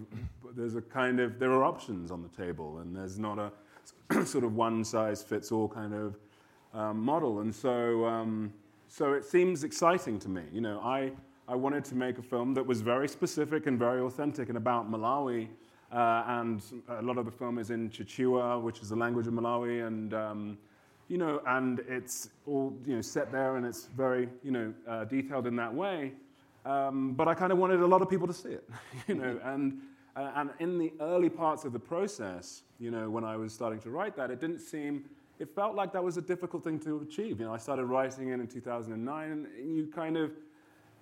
S6: there's a kind of, there are options on the table and there's not a [CLEARS THROAT] sort of one size fits all kind of um, model. And so, um, so it seems exciting to me. You know, I, I wanted to make a film that was very specific and very authentic and about Malawi. Uh, and a lot of the film is in Chichewa, which is the language of Malawi, and um, you know, and it's all you know set there, and it's very you know uh, detailed in that way. Um, but I kind of wanted a lot of people to see it, [LAUGHS] you know, and uh, and in the early parts of the process, you know, when I was starting to write that, it didn't seem. It felt like that was a difficult thing to achieve. You know, I started writing it in 2009, and you kind of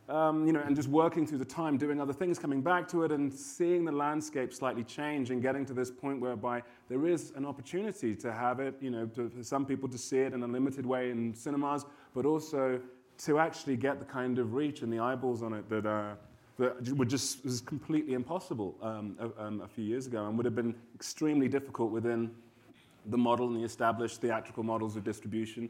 S6: um, you know, and just working through the time, doing other things, coming back to it, and seeing the landscape slightly change, and getting to this point whereby there is an opportunity to have it, you know, to, for some people to see it in a limited way in cinemas, but also to actually get the kind of reach and the eyeballs on it that. Uh, that would just was completely impossible um, a, um, a few years ago, and would have been extremely difficult within the model and the established theatrical models of distribution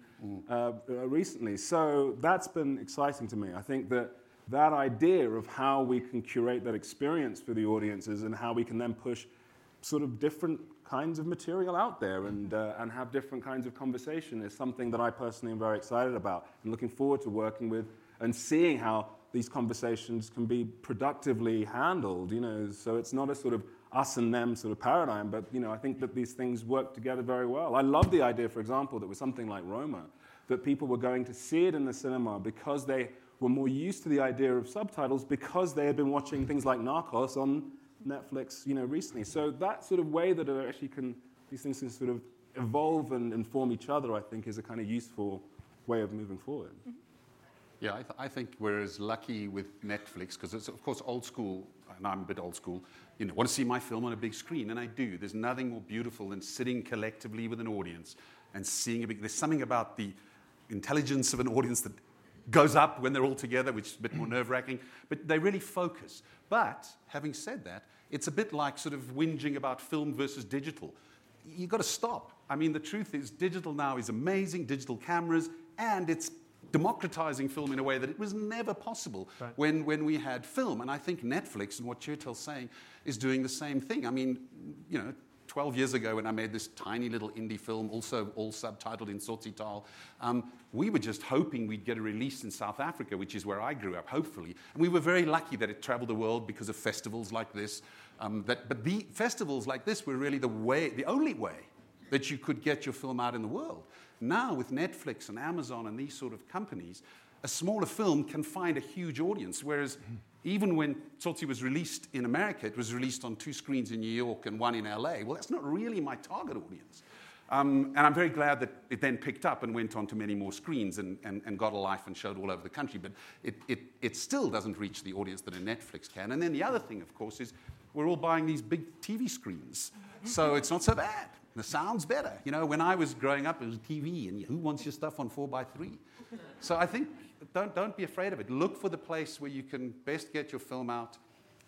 S6: uh, uh, recently. So that's been exciting to me. I think that that idea of how we can curate that experience for the audiences and how we can then push sort of different kinds of material out there and, uh, and have different kinds of conversation is something that I personally am very excited about and looking forward to working with and seeing how these conversations can be productively handled, you know, so it's not a sort of us and them sort of paradigm, but, you know, I think that these things work together very well. I love the idea, for example, that with something like Roma, that people were going to see it in the cinema because they were more used to the idea of subtitles because they had been watching things like Narcos on Netflix, you know, recently. So that sort of way that it actually can, these things can sort of evolve and inform each other, I think, is a kind of useful way of moving forward. Mm-hmm.
S9: Yeah, I, th- I think we're as lucky with Netflix because it's of course old school, and I'm a bit old school. You know, want to see my film on a big screen, and I do. There's nothing more beautiful than sitting collectively with an audience and seeing a big. There's something about the intelligence of an audience that goes up when they're all together, which is a bit more nerve-wracking. But they really focus. But having said that, it's a bit like sort of whinging about film versus digital. You've got to stop. I mean, the truth is, digital now is amazing, digital cameras, and it's democratizing film in a way that it was never possible
S7: Right.
S9: when, when we had film. And I think Netflix and what Chiwetel's saying is doing the same thing. I mean, you know, 12 years ago when I made this tiny little indie film, also all subtitled in Tsotsitaal, um, we were just hoping we'd get a release in South Africa, which is where I grew up, hopefully. And we were very lucky that it traveled the world because of festivals like this. Um, that, but the festivals like this were really the way, the only way that you could get your film out in the world. Now, with Netflix and Amazon and these sort of companies, a smaller film can find a huge audience. Whereas, even when Tsotsi was released in America, it was released on two screens in New York and one in LA. Well, that's not really my target audience. Um, and I'm very glad that it then picked up and went on to many more screens and, and, and got a life and showed all over the country. But it, it, it still doesn't reach the audience that a Netflix can. And then the other thing, of course, is we're all buying these big TV screens. So it's not so bad. The sound's better. You know, when I was growing up, it was TV, and who wants your stuff on 4x3? So I think don't, don't be afraid of it. Look for the place where you can best get your film out.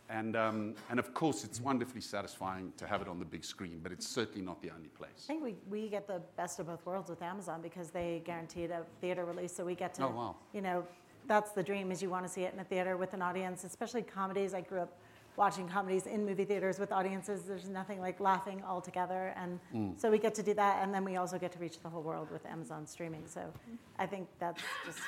S9: And, um, and of course, it's wonderfully satisfying to have it on the big screen, but it's certainly not the only place.
S4: I think we, we get the best of both worlds with Amazon because they guaranteed a theater release, so we get to,
S9: Oh, wow.
S4: you know, that's the dream is you want to see it in a theater with an audience, especially comedies. I grew up watching comedies in movie theaters with audiences. There's nothing like laughing all together, and
S9: Mm.
S4: so we get to do that, and then we also get to reach the whole world with Amazon streaming. So I think that's just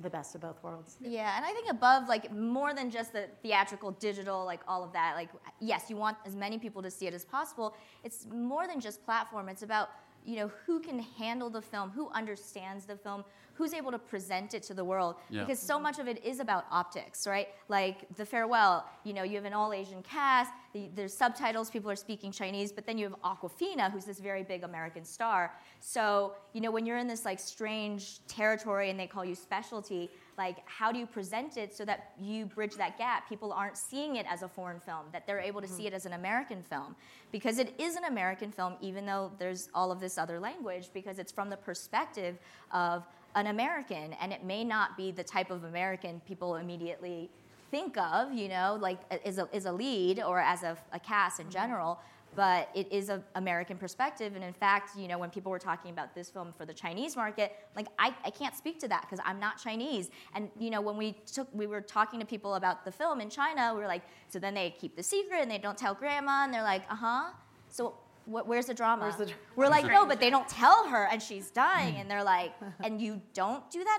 S4: the best of both worlds.
S8: Yeah, and I think above, like, more than just the theatrical, digital, like, all of that, like, yes, you want as many people to see it as possible. It's more than just platform. It's about, you know, who can handle the film, who understands the film, who's able to present it to the world.
S9: Yeah.
S8: Because so much of it is about optics, right? Like, The Farewell, you know, you have an all Asian cast, the, there's subtitles, people are speaking Chinese, but then you have Awkwafina, who's this very big American star. So, you know, when you're in this, like, strange territory and they call you specialty, like how do you present it so that you bridge that gap people aren't seeing it as a foreign film that they're able to mm-hmm. see it as an american film because it is an american film even though there's all of this other language because it's from the perspective of an american and it may not be the type of american people immediately think of you know like as a, as a lead or as a, a cast in general but it is an American perspective. And in fact, you know, when people were talking about this film for the Chinese market, like I, I can't speak to that because I'm not Chinese. And you know, when we took, we were talking to people about the film in China, we were like, so then they keep the secret and they don't tell grandma, and they're like, uh huh. So what, where's the drama?
S4: Where's the dr-
S8: we're like, no, but they don't tell her, and she's dying, and they're like, and you don't do that,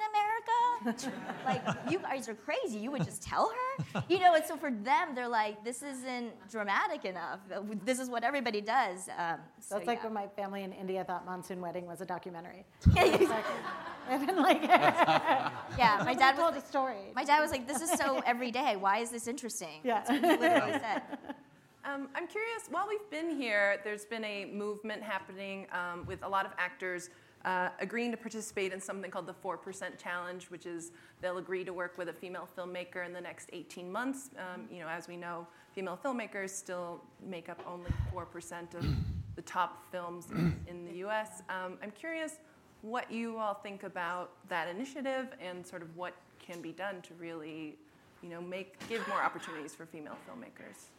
S8: America? [LAUGHS] like, you guys are crazy. You would just tell her, you know? And so for them, they're like, this isn't dramatic enough. This is what everybody does. Um, so,
S4: That's like
S8: yeah.
S4: when my family in India thought Monsoon Wedding was a documentary. [LAUGHS]
S8: yeah,
S4: Exactly. and then like, [LAUGHS]
S8: yeah, my dad
S4: told
S8: was.
S4: a story.
S8: My dad was like, "This is so everyday. Why is this interesting?"
S4: Yeah.
S8: That's what he literally said.
S3: Um, I'm curious, while we've been here, there's been a movement happening um, with a lot of actors uh, agreeing to participate in something called the 4% Challenge, which is they'll agree to work with a female filmmaker in the next 18 months. Um, you know, as we know, female filmmakers still make up only 4% of the top films in the US. Um, I'm curious what you all think about that initiative and sort of what can be done to really, you know, make give more opportunities for female filmmakers.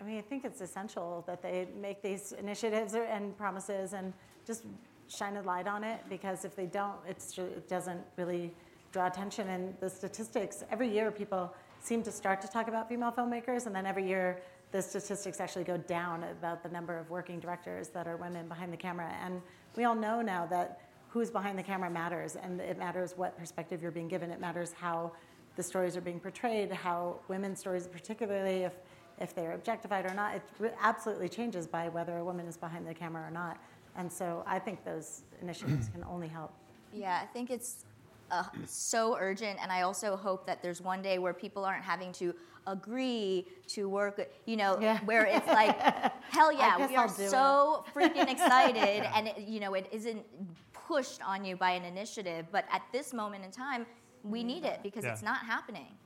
S4: I mean, I think it's essential that they make these initiatives and promises and just shine a light on it because if they don't, it doesn't really draw attention. And the statistics, every year people seem to start to talk about female filmmakers, and then every year the statistics actually go down about the number of working directors that are women behind the camera. And we all know now that who's behind the camera matters, and it matters what perspective you're being given. It matters how the stories are being portrayed, how women's stories, particularly if if they're objectified or not. It absolutely changes by whether a woman is behind the camera or not. And so I think those initiatives can only help.
S8: Yeah, I think it's uh, so urgent, and I also hope that there's one day where people aren't having to agree to work. You know,
S4: Yeah.
S8: where it's like, [LAUGHS] hell yeah, we are
S4: I'll do
S8: so [LAUGHS] freaking excited, and it, you know, it isn't pushed on you by an initiative. But at this moment in time, we need it because
S7: Yeah.
S8: it's not happening.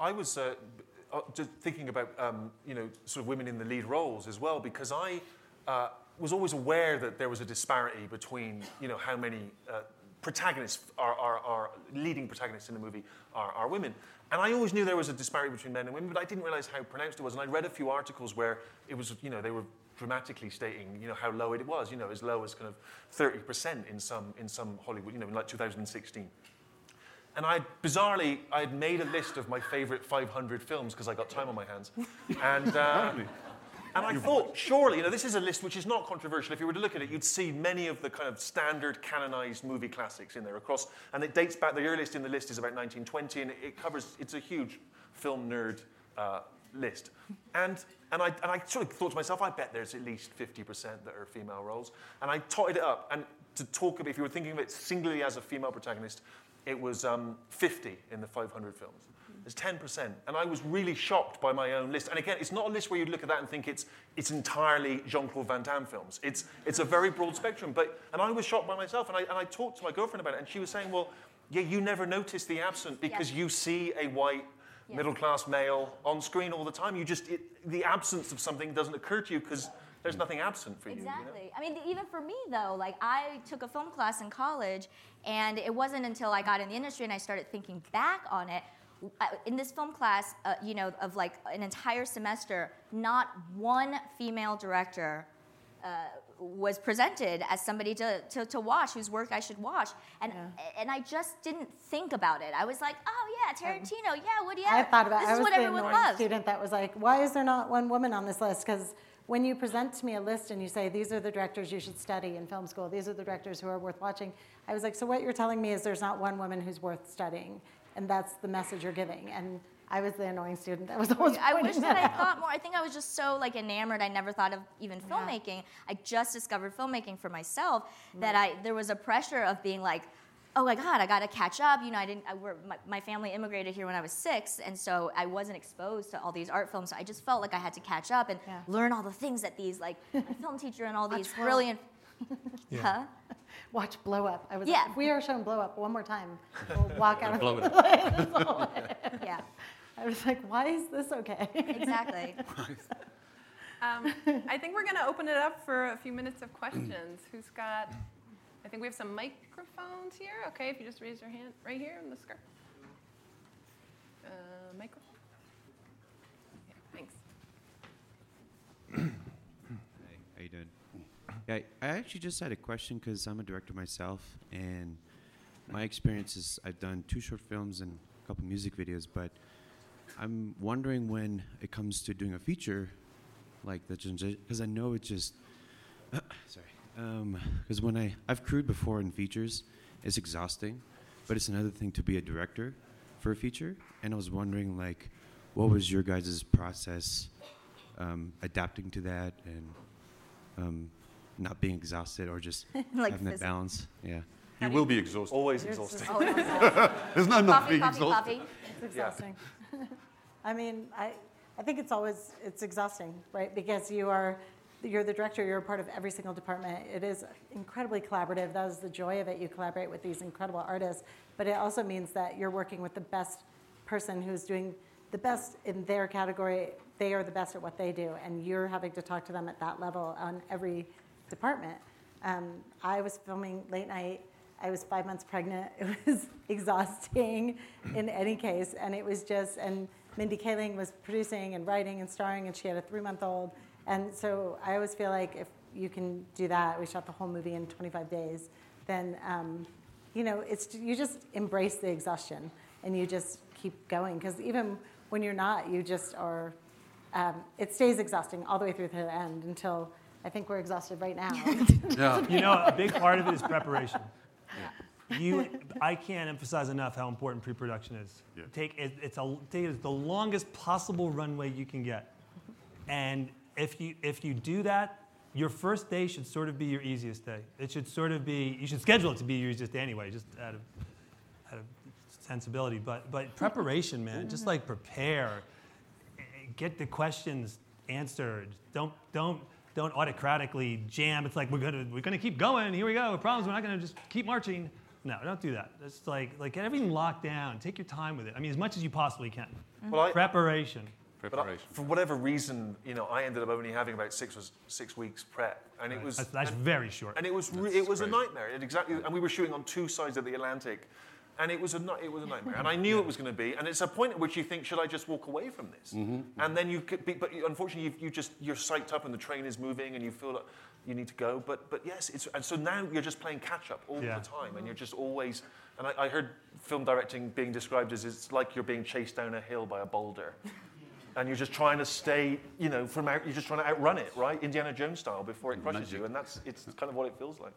S5: I was uh, just thinking about um, you know sort of women in the lead roles as well because I uh, was always aware that there was a disparity between you know how many uh, protagonists are, are, are leading protagonists in the movie are, are women. And I always knew there was a disparity between men and women, but I didn't realize how pronounced it was. And I read a few articles where it was, you know, they were dramatically stating, you know, how low it was, you know, as low as kind of 30% in some, in some Hollywood, you know, in like 2016. And I bizarrely I had made a list of my favorite 500 films because I got time on my hands, and. Uh, and I thought, surely, you know, this is a list which is not controversial. If you were to look at it, you'd see many of the kind of standard canonized movie classics in there across, and it dates back, the earliest in the list is about 1920, and it covers, it's a huge film nerd uh, list. And, and, I, and I sort of thought to myself, I bet there's at least 50% that are female roles. And I totted it up, and to talk about, if you were thinking of it singularly as a female protagonist, it was um, 50 in the 500 films. It's 10%. And I was really shocked by my own list. And again, it's not a list where you'd look at that and think it's, it's entirely Jean Claude Van Damme films. It's, it's a very broad spectrum. But, and I was shocked by myself. And I, and I talked to my girlfriend about it. And she was saying, well, yeah, you never notice the absent because
S8: Yeah.
S5: you see a white
S8: Yeah.
S5: middle class male on screen all the time. You just, it, the absence of something doesn't occur to you because there's nothing absent for you. you know?
S8: Exactly. I mean, even for me though, like I took a film class in college, and it wasn't until I got in the industry and I started thinking back on it. uh, In this film class, uh, you know, of like an entire semester, not one female director uh, was presented as somebody to, to, to watch, whose work I should watch. And, and I just didn't think about it. I was like, oh, yeah, Tarantino, yeah, Woody
S4: I thought about.
S8: This
S4: I
S8: is
S4: was
S8: what
S4: the
S8: everyone loves.
S4: student that was like, "Why is there not one woman on this list?" Because when you present to me a list and you say these are the directors you should study in film school, these are the directors who are worth watching, I was like, "So what you're telling me is there's not one woman who's worth studying, and that's the message you're giving." And I was the annoying student that was always
S8: I wish that I
S4: out.
S8: thought more. I think I was just so like enamored. I never thought of even filmmaking. I just discovered filmmaking for myself. Mm-hmm. That I there was a pressure of being like, oh my god, I got to catch up. You know, I didn't. I, were, my, my family immigrated here when I was six, and so I wasn't exposed to all these art films. So I just felt like I had to catch up and
S4: Yeah.
S8: learn all the things that these like [LAUGHS] my film teacher and all these
S4: Blow Up.
S8: brilliant. [LAUGHS] Huh?
S4: Watch Blow Up. I was
S8: Yeah.
S4: like, if we are shown Blow Up one more time, [LAUGHS] we'll walk out of
S9: Blow it
S4: the
S8: Yeah,
S4: I was like, why is this okay?
S8: exactly.
S3: Um, I think we're going to open it up for a few minutes of questions. Who's got? I think we have some microphones here. Okay, if you just raise your hand right here in the skirt. Uh, microphone. Yeah, thanks.
S10: Hey, how you doing? Yeah, I actually just had a question because I'm a director myself, and my experience is I've done two short films and a couple music videos, but I'm wondering when it comes to doing a feature, like the because I know it just sorry, because when I I've crewed before in features, it's exhausting, but it's another thing to be a director for a feature, and I was wondering like, what was your guys' process? um, adapting to that and um, not being exhausted or just [LAUGHS]
S8: Like
S10: having that balance. Yeah.
S9: You will be exhausted.
S5: Always
S4: Yours is-
S5: exhausting.
S8: No.
S9: There's no not
S8: coffee,
S9: being
S8: coffee,
S9: exhausted.
S8: coffee.
S4: It's exhausting. [LAUGHS] I mean, I, I think it's always it's exhausting, right? Because you are you're the director. You're a part of every single department. It is incredibly collaborative. That is the joy of it. You collaborate with these incredible artists, but it also means that you're working with the best person who's doing the best in their category. They are the best at what they do, and you're having to talk to them at that level on every department. Um, I was filming late night. I was five months pregnant. [LAUGHS] It was exhausting in any case. And it was just, and Mindy Kaling was producing and writing and starring, and she had a three month old. And so I always feel like if you can do that, we shot the whole movie in 25 days, then, um, you know, it's, you just embrace the exhaustion and you just keep going. Because even when you're not, you just are, um, it stays exhausting all the way through to the end until I think we're exhausted right now. [LAUGHS]
S9: Yeah.
S7: You know, a big part of it is preparation. You, I can't emphasize enough how important pre-production is.
S9: Yeah.
S7: Take it, it's a, take it as the longest possible runway you can get, and if you if you do that, your first day should sort of be your easiest day. It should sort of be you should schedule it to be your easiest day anyway, just out of out of sensibility. But but [LAUGHS] preparation, man, just mm-hmm. like prepare, get the questions answered. Don't don't don't autocratically jam. It's like we're gonna we're gonna keep going. Here we go. Problems. We're not gonna just keep marching. No, don't do that. It's like like get everything locked down. Take your time with it. I mean, as much as you possibly can.
S5: Well, I,
S7: Preparation.
S5: But I, for whatever reason, you know, I ended up only having about six or six weeks prep, and it was
S7: That's, that's
S5: and-
S7: very short.
S5: and it was re- it was a nightmare. It exactly, and we were shooting on two sides of the Atlantic, and it was a it was a nightmare. And I knew [LAUGHS] it was going to be. And it's a point at which you think, should I just walk away from this? Mm-hmm, and mm-hmm. then you could be, but unfortunately, you, you just you're psyched up, and the train is moving, and you feel like. you need to go. But but yes, it's and so now you're just playing catch up all
S7: Yeah.
S5: the time, and you're just always. And I, I heard film directing being described as it's like you're being chased down a hill by a boulder. And you're just trying to stay, you know, from out, you're just trying to outrun it, right? Indiana Jones style before it crushes you, and that's it's kind of what it feels like.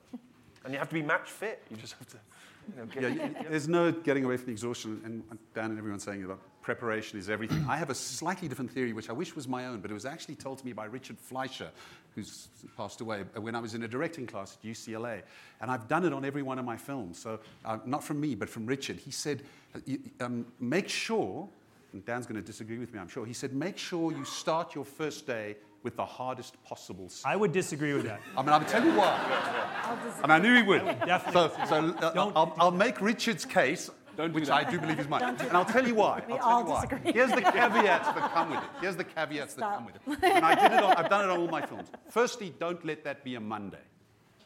S5: And you have to be match fit. You just have to, you know, get,
S9: Yeah, you- there's no getting away from the exhaustion. And Dan and everyone's saying about preparation is everything. I have a slightly different theory, which I wish was my own, but it was actually told to me by Richard Fleischer, who's passed away, when I was in a directing class at UCLA. And I've done it on every one of my films. So, uh, not from me, but from Richard. He said, uh, um, make sure, and Dan's going to disagree with me, I'm sure. He said, make sure you start your first day with the hardest possible scene.
S7: I would disagree with that.
S9: I mean, I'll tell you why. And I knew he would.
S7: definitely
S9: So, so uh, I'll, I'll make Richard's case, which I do believe is mine. And I'll tell you why.
S4: We
S9: I'll tell
S4: all
S9: you why.
S4: disagree.
S9: Here's the caveats that come with it. Here's the caveats that come with it. And I did it on, I've done it on all my films. Firstly, don't let that be a Monday.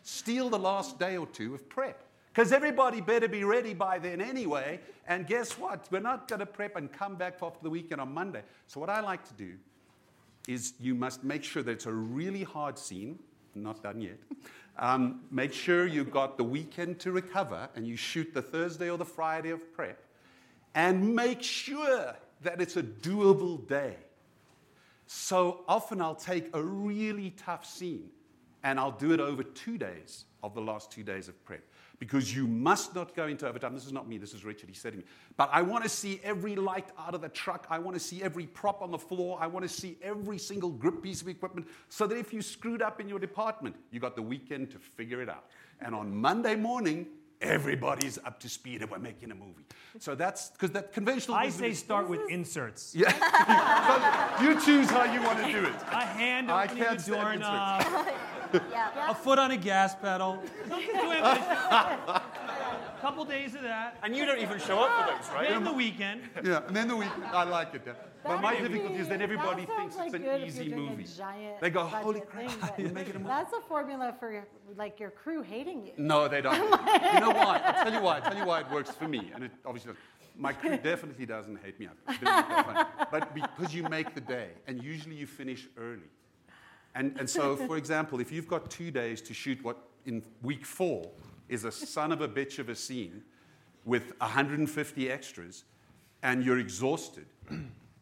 S9: Steal the last day or two of prep. Because everybody better be ready by then anyway. And guess what? We're not going to prep and come back after the weekend on Monday. So, what I like to do is you must make sure that it's a really hard scene, not done yet. Um, make sure you've got the weekend to recover and you shoot the Thursday or the Friday of prep. And make sure that it's a doable day. So often I'll take a really tough scene and I'll do it over two days of the last two days of prep. Because you must not go into overtime. This is not me, this is Richard, he said to me. But I want to see every light out of the truck. I want to see every prop on the floor. I want to see every single grip piece of equipment so that if you screwed up in your department, you got the weekend to figure it out. And on Monday morning, everybody's up to speed and we're making a movie. So that's because that conventional
S7: I say start with [LAUGHS] inserts.
S9: Yeah. [LAUGHS] So you choose how you want to do it.
S7: A hand
S9: I
S7: opening
S9: can't
S7: the doorknob,
S8: Yeah.
S7: a foot on a gas pedal. A [LAUGHS] couple days of that.
S5: and you don't even show up for those, right?
S7: Then the weekend.
S9: Yeah, and then the week, I like it. Yeah. But my difficulty is that everybody
S4: that
S9: thinks
S4: sounds
S9: it's an
S4: good if
S9: easy
S4: you're doing a
S9: movie.
S4: giant
S9: They go, holy crap,
S4: but [LAUGHS]
S9: you're making a movie.
S4: That's a formula for like your crew hating you.
S9: No, they don't. [LAUGHS] you know why? I'll tell you why. I'll tell you why it works for me. And it obviously does. My crew definitely doesn't hate me. I've been quite funny. But because you make the day, and usually you finish early. And, and so, for example, if you've got two days to shoot what in week four is a son of a bitch of a scene with 150 extras, and you're exhausted,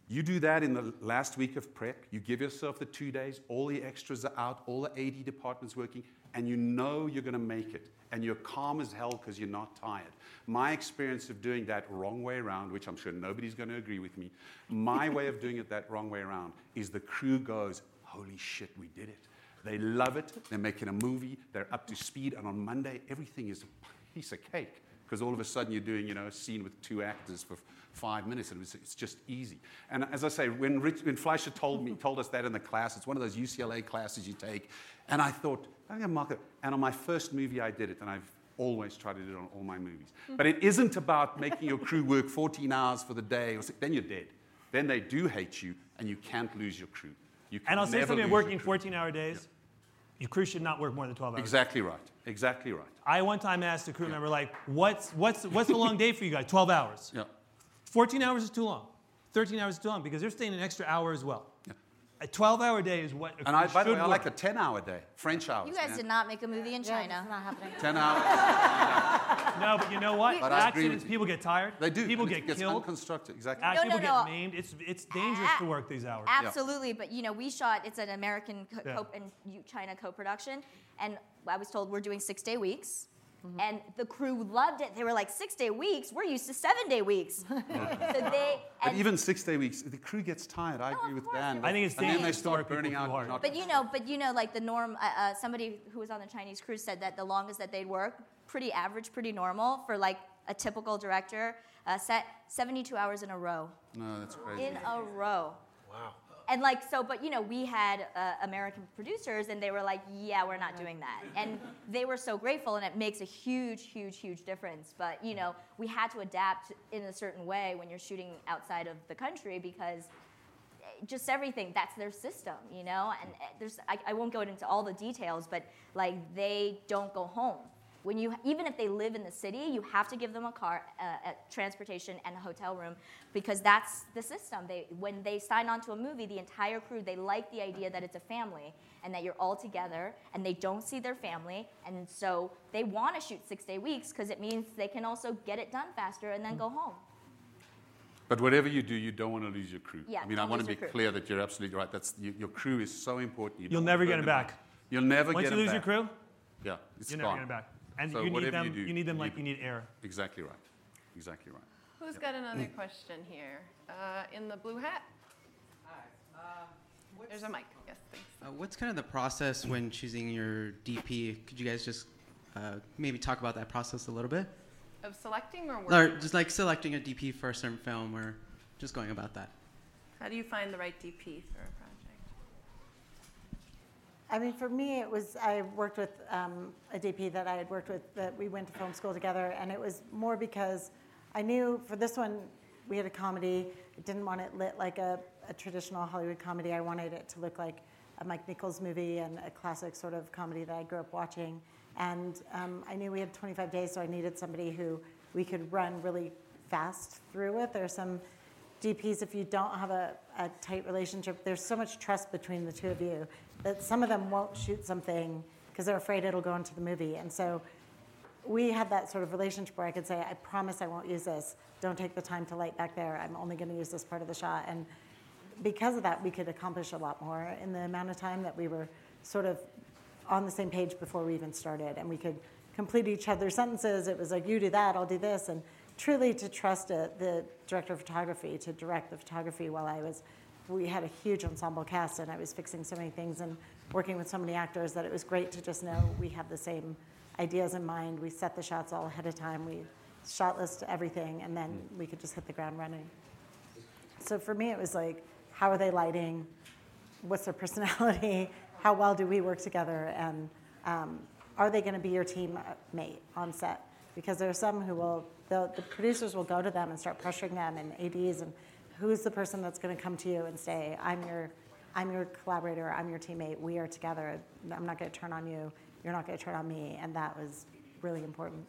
S9: you do that in the last week of prep. You give yourself the two days, all the extras are out, all the AD departments working, and you know you're going to make it. And you're calm as hell because you're not tired. My experience of doing that wrong way around, which I'm sure nobody's going to agree with me, my way of doing it that wrong way around is the crew goes, Holy shit, we did it. They love it. They're making a movie. They're up to speed. And on Monday, everything is a piece of cake because all of a sudden you're doing, you know, a scene with two actors for five minutes, and it's just easy. And as I say, when, Rich, when Fleischer told me, told us that in the class, it's one of those UCLA classes you take, and I thought, I'm going to mark it. And on my first movie, I did it, and I've always tried to do it on all my movies. Mm. But it isn't about making your crew work 14 hours for the day, or so, then you're dead. Then they do hate you, and you can't lose your crew. You can
S7: And I'll say something working 14 hour days. Your crew should not work more than 12 hours.
S9: Exactly right. Exactly right.
S7: I one time asked a crew member, like, what's, what's, what's the long day for you guys? 12 hours.
S9: Yeah.
S7: 14 hours is too long. 13 hours is too long because they're staying an extra hour as well. A 12 hour day is what a
S9: And I, by the
S7: should
S9: way, I like a 10 hour day, French hours.
S8: You guys
S9: man.
S8: did not make a movie in China.
S4: it's not happening.
S9: 10 hours.
S7: No, but you know what?
S9: But
S7: Accidents, people get tired.
S9: They do.
S7: People
S9: and it
S7: get
S9: gets
S7: killed.
S9: unconstructed. Exactly.
S8: No,
S7: people
S8: no,
S7: get
S8: no.
S7: maimed. It's, it's dangerous to work these hours.
S8: Absolutely, but you know, we shot. It's an American co-
S7: Yeah.
S8: co- and China co-production, and I was told we're doing six-day weeks. And the crew loved it. They were like, six day weeks? We're used to seven day weeks. [LAUGHS] so they.
S9: But even six day weeks, the crew gets tired. I agree with
S8: course,
S9: Dan.
S7: I think it's
S9: and then they start burning out.
S7: hard.
S9: not-
S8: But you know, but you know, like the norm. Uh, uh, somebody who was on the Chinese crew said that the longest that they'd work, pretty average, pretty normal for like a typical director, uh, set 72 hours in a row.
S9: no, that's crazy.
S8: In a row.
S5: Wow.
S8: And like so, but you know, we had uh, American producers, and they were like, "Yeah, we're not doing that," and they were so grateful, and it makes a huge, huge, huge difference. But you know, we had to adapt in a certain way when you're shooting outside of the country because eh, just everything that's their system, you know. And eh, there's I, I won't go into all the details, but like they don't go home. When you even if they live in the city, you have to give them a car, uh, a transportation, and a hotel room because that's the system. They when they sign on to a movie, the entire crew they like the idea that it's a family and that you're all together and they don't see their family and so they want to shoot six day weeks because it means they can also get it done faster and then go home.
S9: But whatever you do, you don't want to lose your crew.
S8: Yeah,
S9: I mean, I want to be
S8: crew.
S9: clear that you're absolutely right. That's you, your crew is so important. You
S7: You'll never
S9: get
S7: get 'em
S9: them out.
S7: back.
S9: You'll never get it.
S7: Once
S9: get
S7: you
S9: 'em
S7: lose your crew,
S9: Yeah, it's
S7: you're
S9: gone.
S7: never getting back. And
S9: So
S7: you need
S9: whatever
S7: them.
S9: you do, you,
S7: need them like
S9: you-
S7: you need air.
S9: Exactly right. Exactly right.
S3: Who's got another question here? Uh, in the blue hat? There's a mic. Yes, thanks.
S11: Uh, what's kind of the process when choosing your DP? Could you guys just uh, maybe talk about that process a little bit?
S3: Of selecting or
S11: Or just like selecting a DP for a certain film or just going about that?
S3: How do you find the right DP for a project?
S4: I mean, for me, it was, I worked with um, a DP that I had worked with, that we went to film school together, and it was more because I knew for this one, we had a comedy. I didn't want it lit like a, a traditional Hollywood comedy. I wanted it to look like a Mike Nichols movie and a classic sort of comedy that I grew up watching. And um, I knew we had 25 days, so I needed somebody who we could run really fast through with. There are some DPs, if you don't have a, a tight relationship, there's so much trust between the two of you that some of them won't shoot something because they're afraid it'll go into the movie. And so we had that sort of relationship where I could say, I promise I won't use this. Don't take the time to light back there. I'm only going to use this part of the shot. And because of that, we could accomplish a lot more in the amount of time that we were sort of on the same page before we even started. And we could complete each other's sentences. It was like, you do that, I'll do this. And truly to trust it, the director of photography to direct the photography while I was, we had a huge ensemble cast and I was fixing so many things and working with so many actors that it was great to just know we have the same ideas in mind. We set the shots all ahead of time. We shot list everything and then we could just hit the ground running. So for me, it was like, how are they lighting? What's their [LAUGHS] personality? How well do we work together? And um, are they going to be your team mate on set? Because there are some who will, the, the producers will go to them and start pressuring them and ADs and who's the person that's going to come to you and say, I'm your, I'm your collaborator, I'm your teammate, we are together. I'm not going to turn on you, you're not going to turn on me. And that was really important.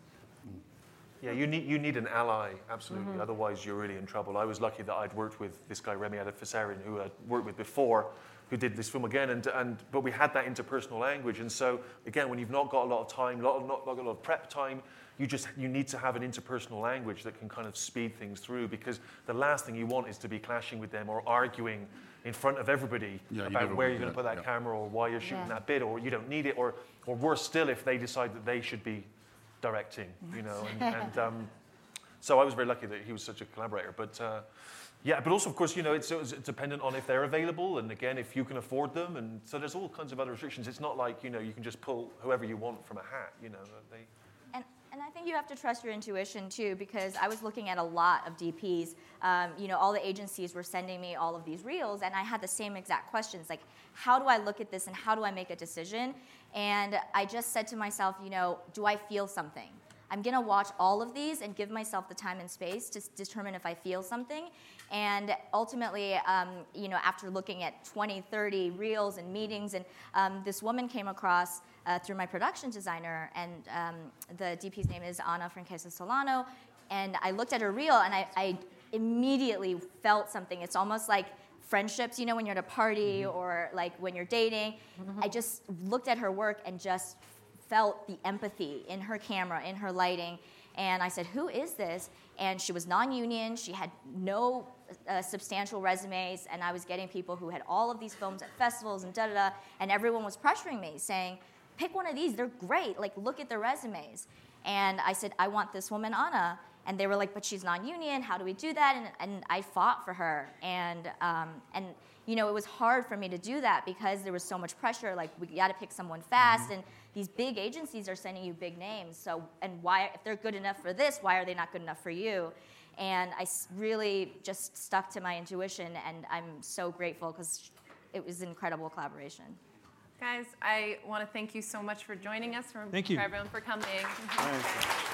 S5: Yeah, you need, you need an ally, absolutely. Mm-hmm. Otherwise, you're really in trouble. I was lucky that I'd worked with this guy, Remi Adefarasin, who I'd worked with before, who did this film again. And, and, but we had that interpersonal language. And so, again, when you've not got a lot of time, lot of, not, not got a lot of prep time, you just you need to have an interpersonal language that can kind of speed things through because the last thing you want is to be clashing with them or arguing in front of everybody
S9: Yeah,
S5: about
S9: never
S5: where you're going to put
S9: that,
S5: that
S9: yeah.
S5: camera or why you're shooting
S4: Yeah.
S5: that bit or you don't need it or, or worse still if they decide that they should be directing, you know. And, [LAUGHS] and um, so I was very lucky that he was such a collaborator. But uh, yeah, but also of course you know it's, it's dependent on if they're available and again if you can afford them and so there's all kinds of other restrictions. It's not like you know you can just pull whoever you want from a hat. You know they.
S8: And, I think you have to trust your intuition too, because I was looking at a lot of DPs. Um, you know, all the agencies were sending me all of these reels, and I had the same exact questions like, how do I look at this and how do I make a decision? And I just said to myself, you know, do I feel something? I'm gonna watch all of these and give myself the time and space to determine if I feel something. And ultimately, um, you know, after looking at 20, 30 reels and meetings, and um, this woman came across uh, through my production designer, and um, the DP's name is Anna Franquesa Solano. And I looked at her reel, and I, I immediately felt something. It's almost like friendships, you know, when you're at a party or like when you're dating. I just looked at her work and just felt the empathy in her camera, in her lighting. And I said, Who is this? And she was non union. She had no uh, substantial resumes. And I was getting people who had all of these films at festivals and da da da. And everyone was pressuring me, saying, Pick one of these. They're great. Like, look at their resumes. And I said, I want this woman, Anna. And they were like, but she's non-union. How do we do that? And, and I fought for her. And um, and you know, it was hard for me to do that because there was so much pressure. Like we got to pick someone fast, and these big agencies are sending you big names. So and why, if they're good enough for this, why are they not good enough for you? And I really just stuck to my intuition, and I'm so grateful because it was an incredible collaboration.
S3: Guys, I want to thank you so much for joining us. For,
S7: Thank you.
S3: For everyone for coming.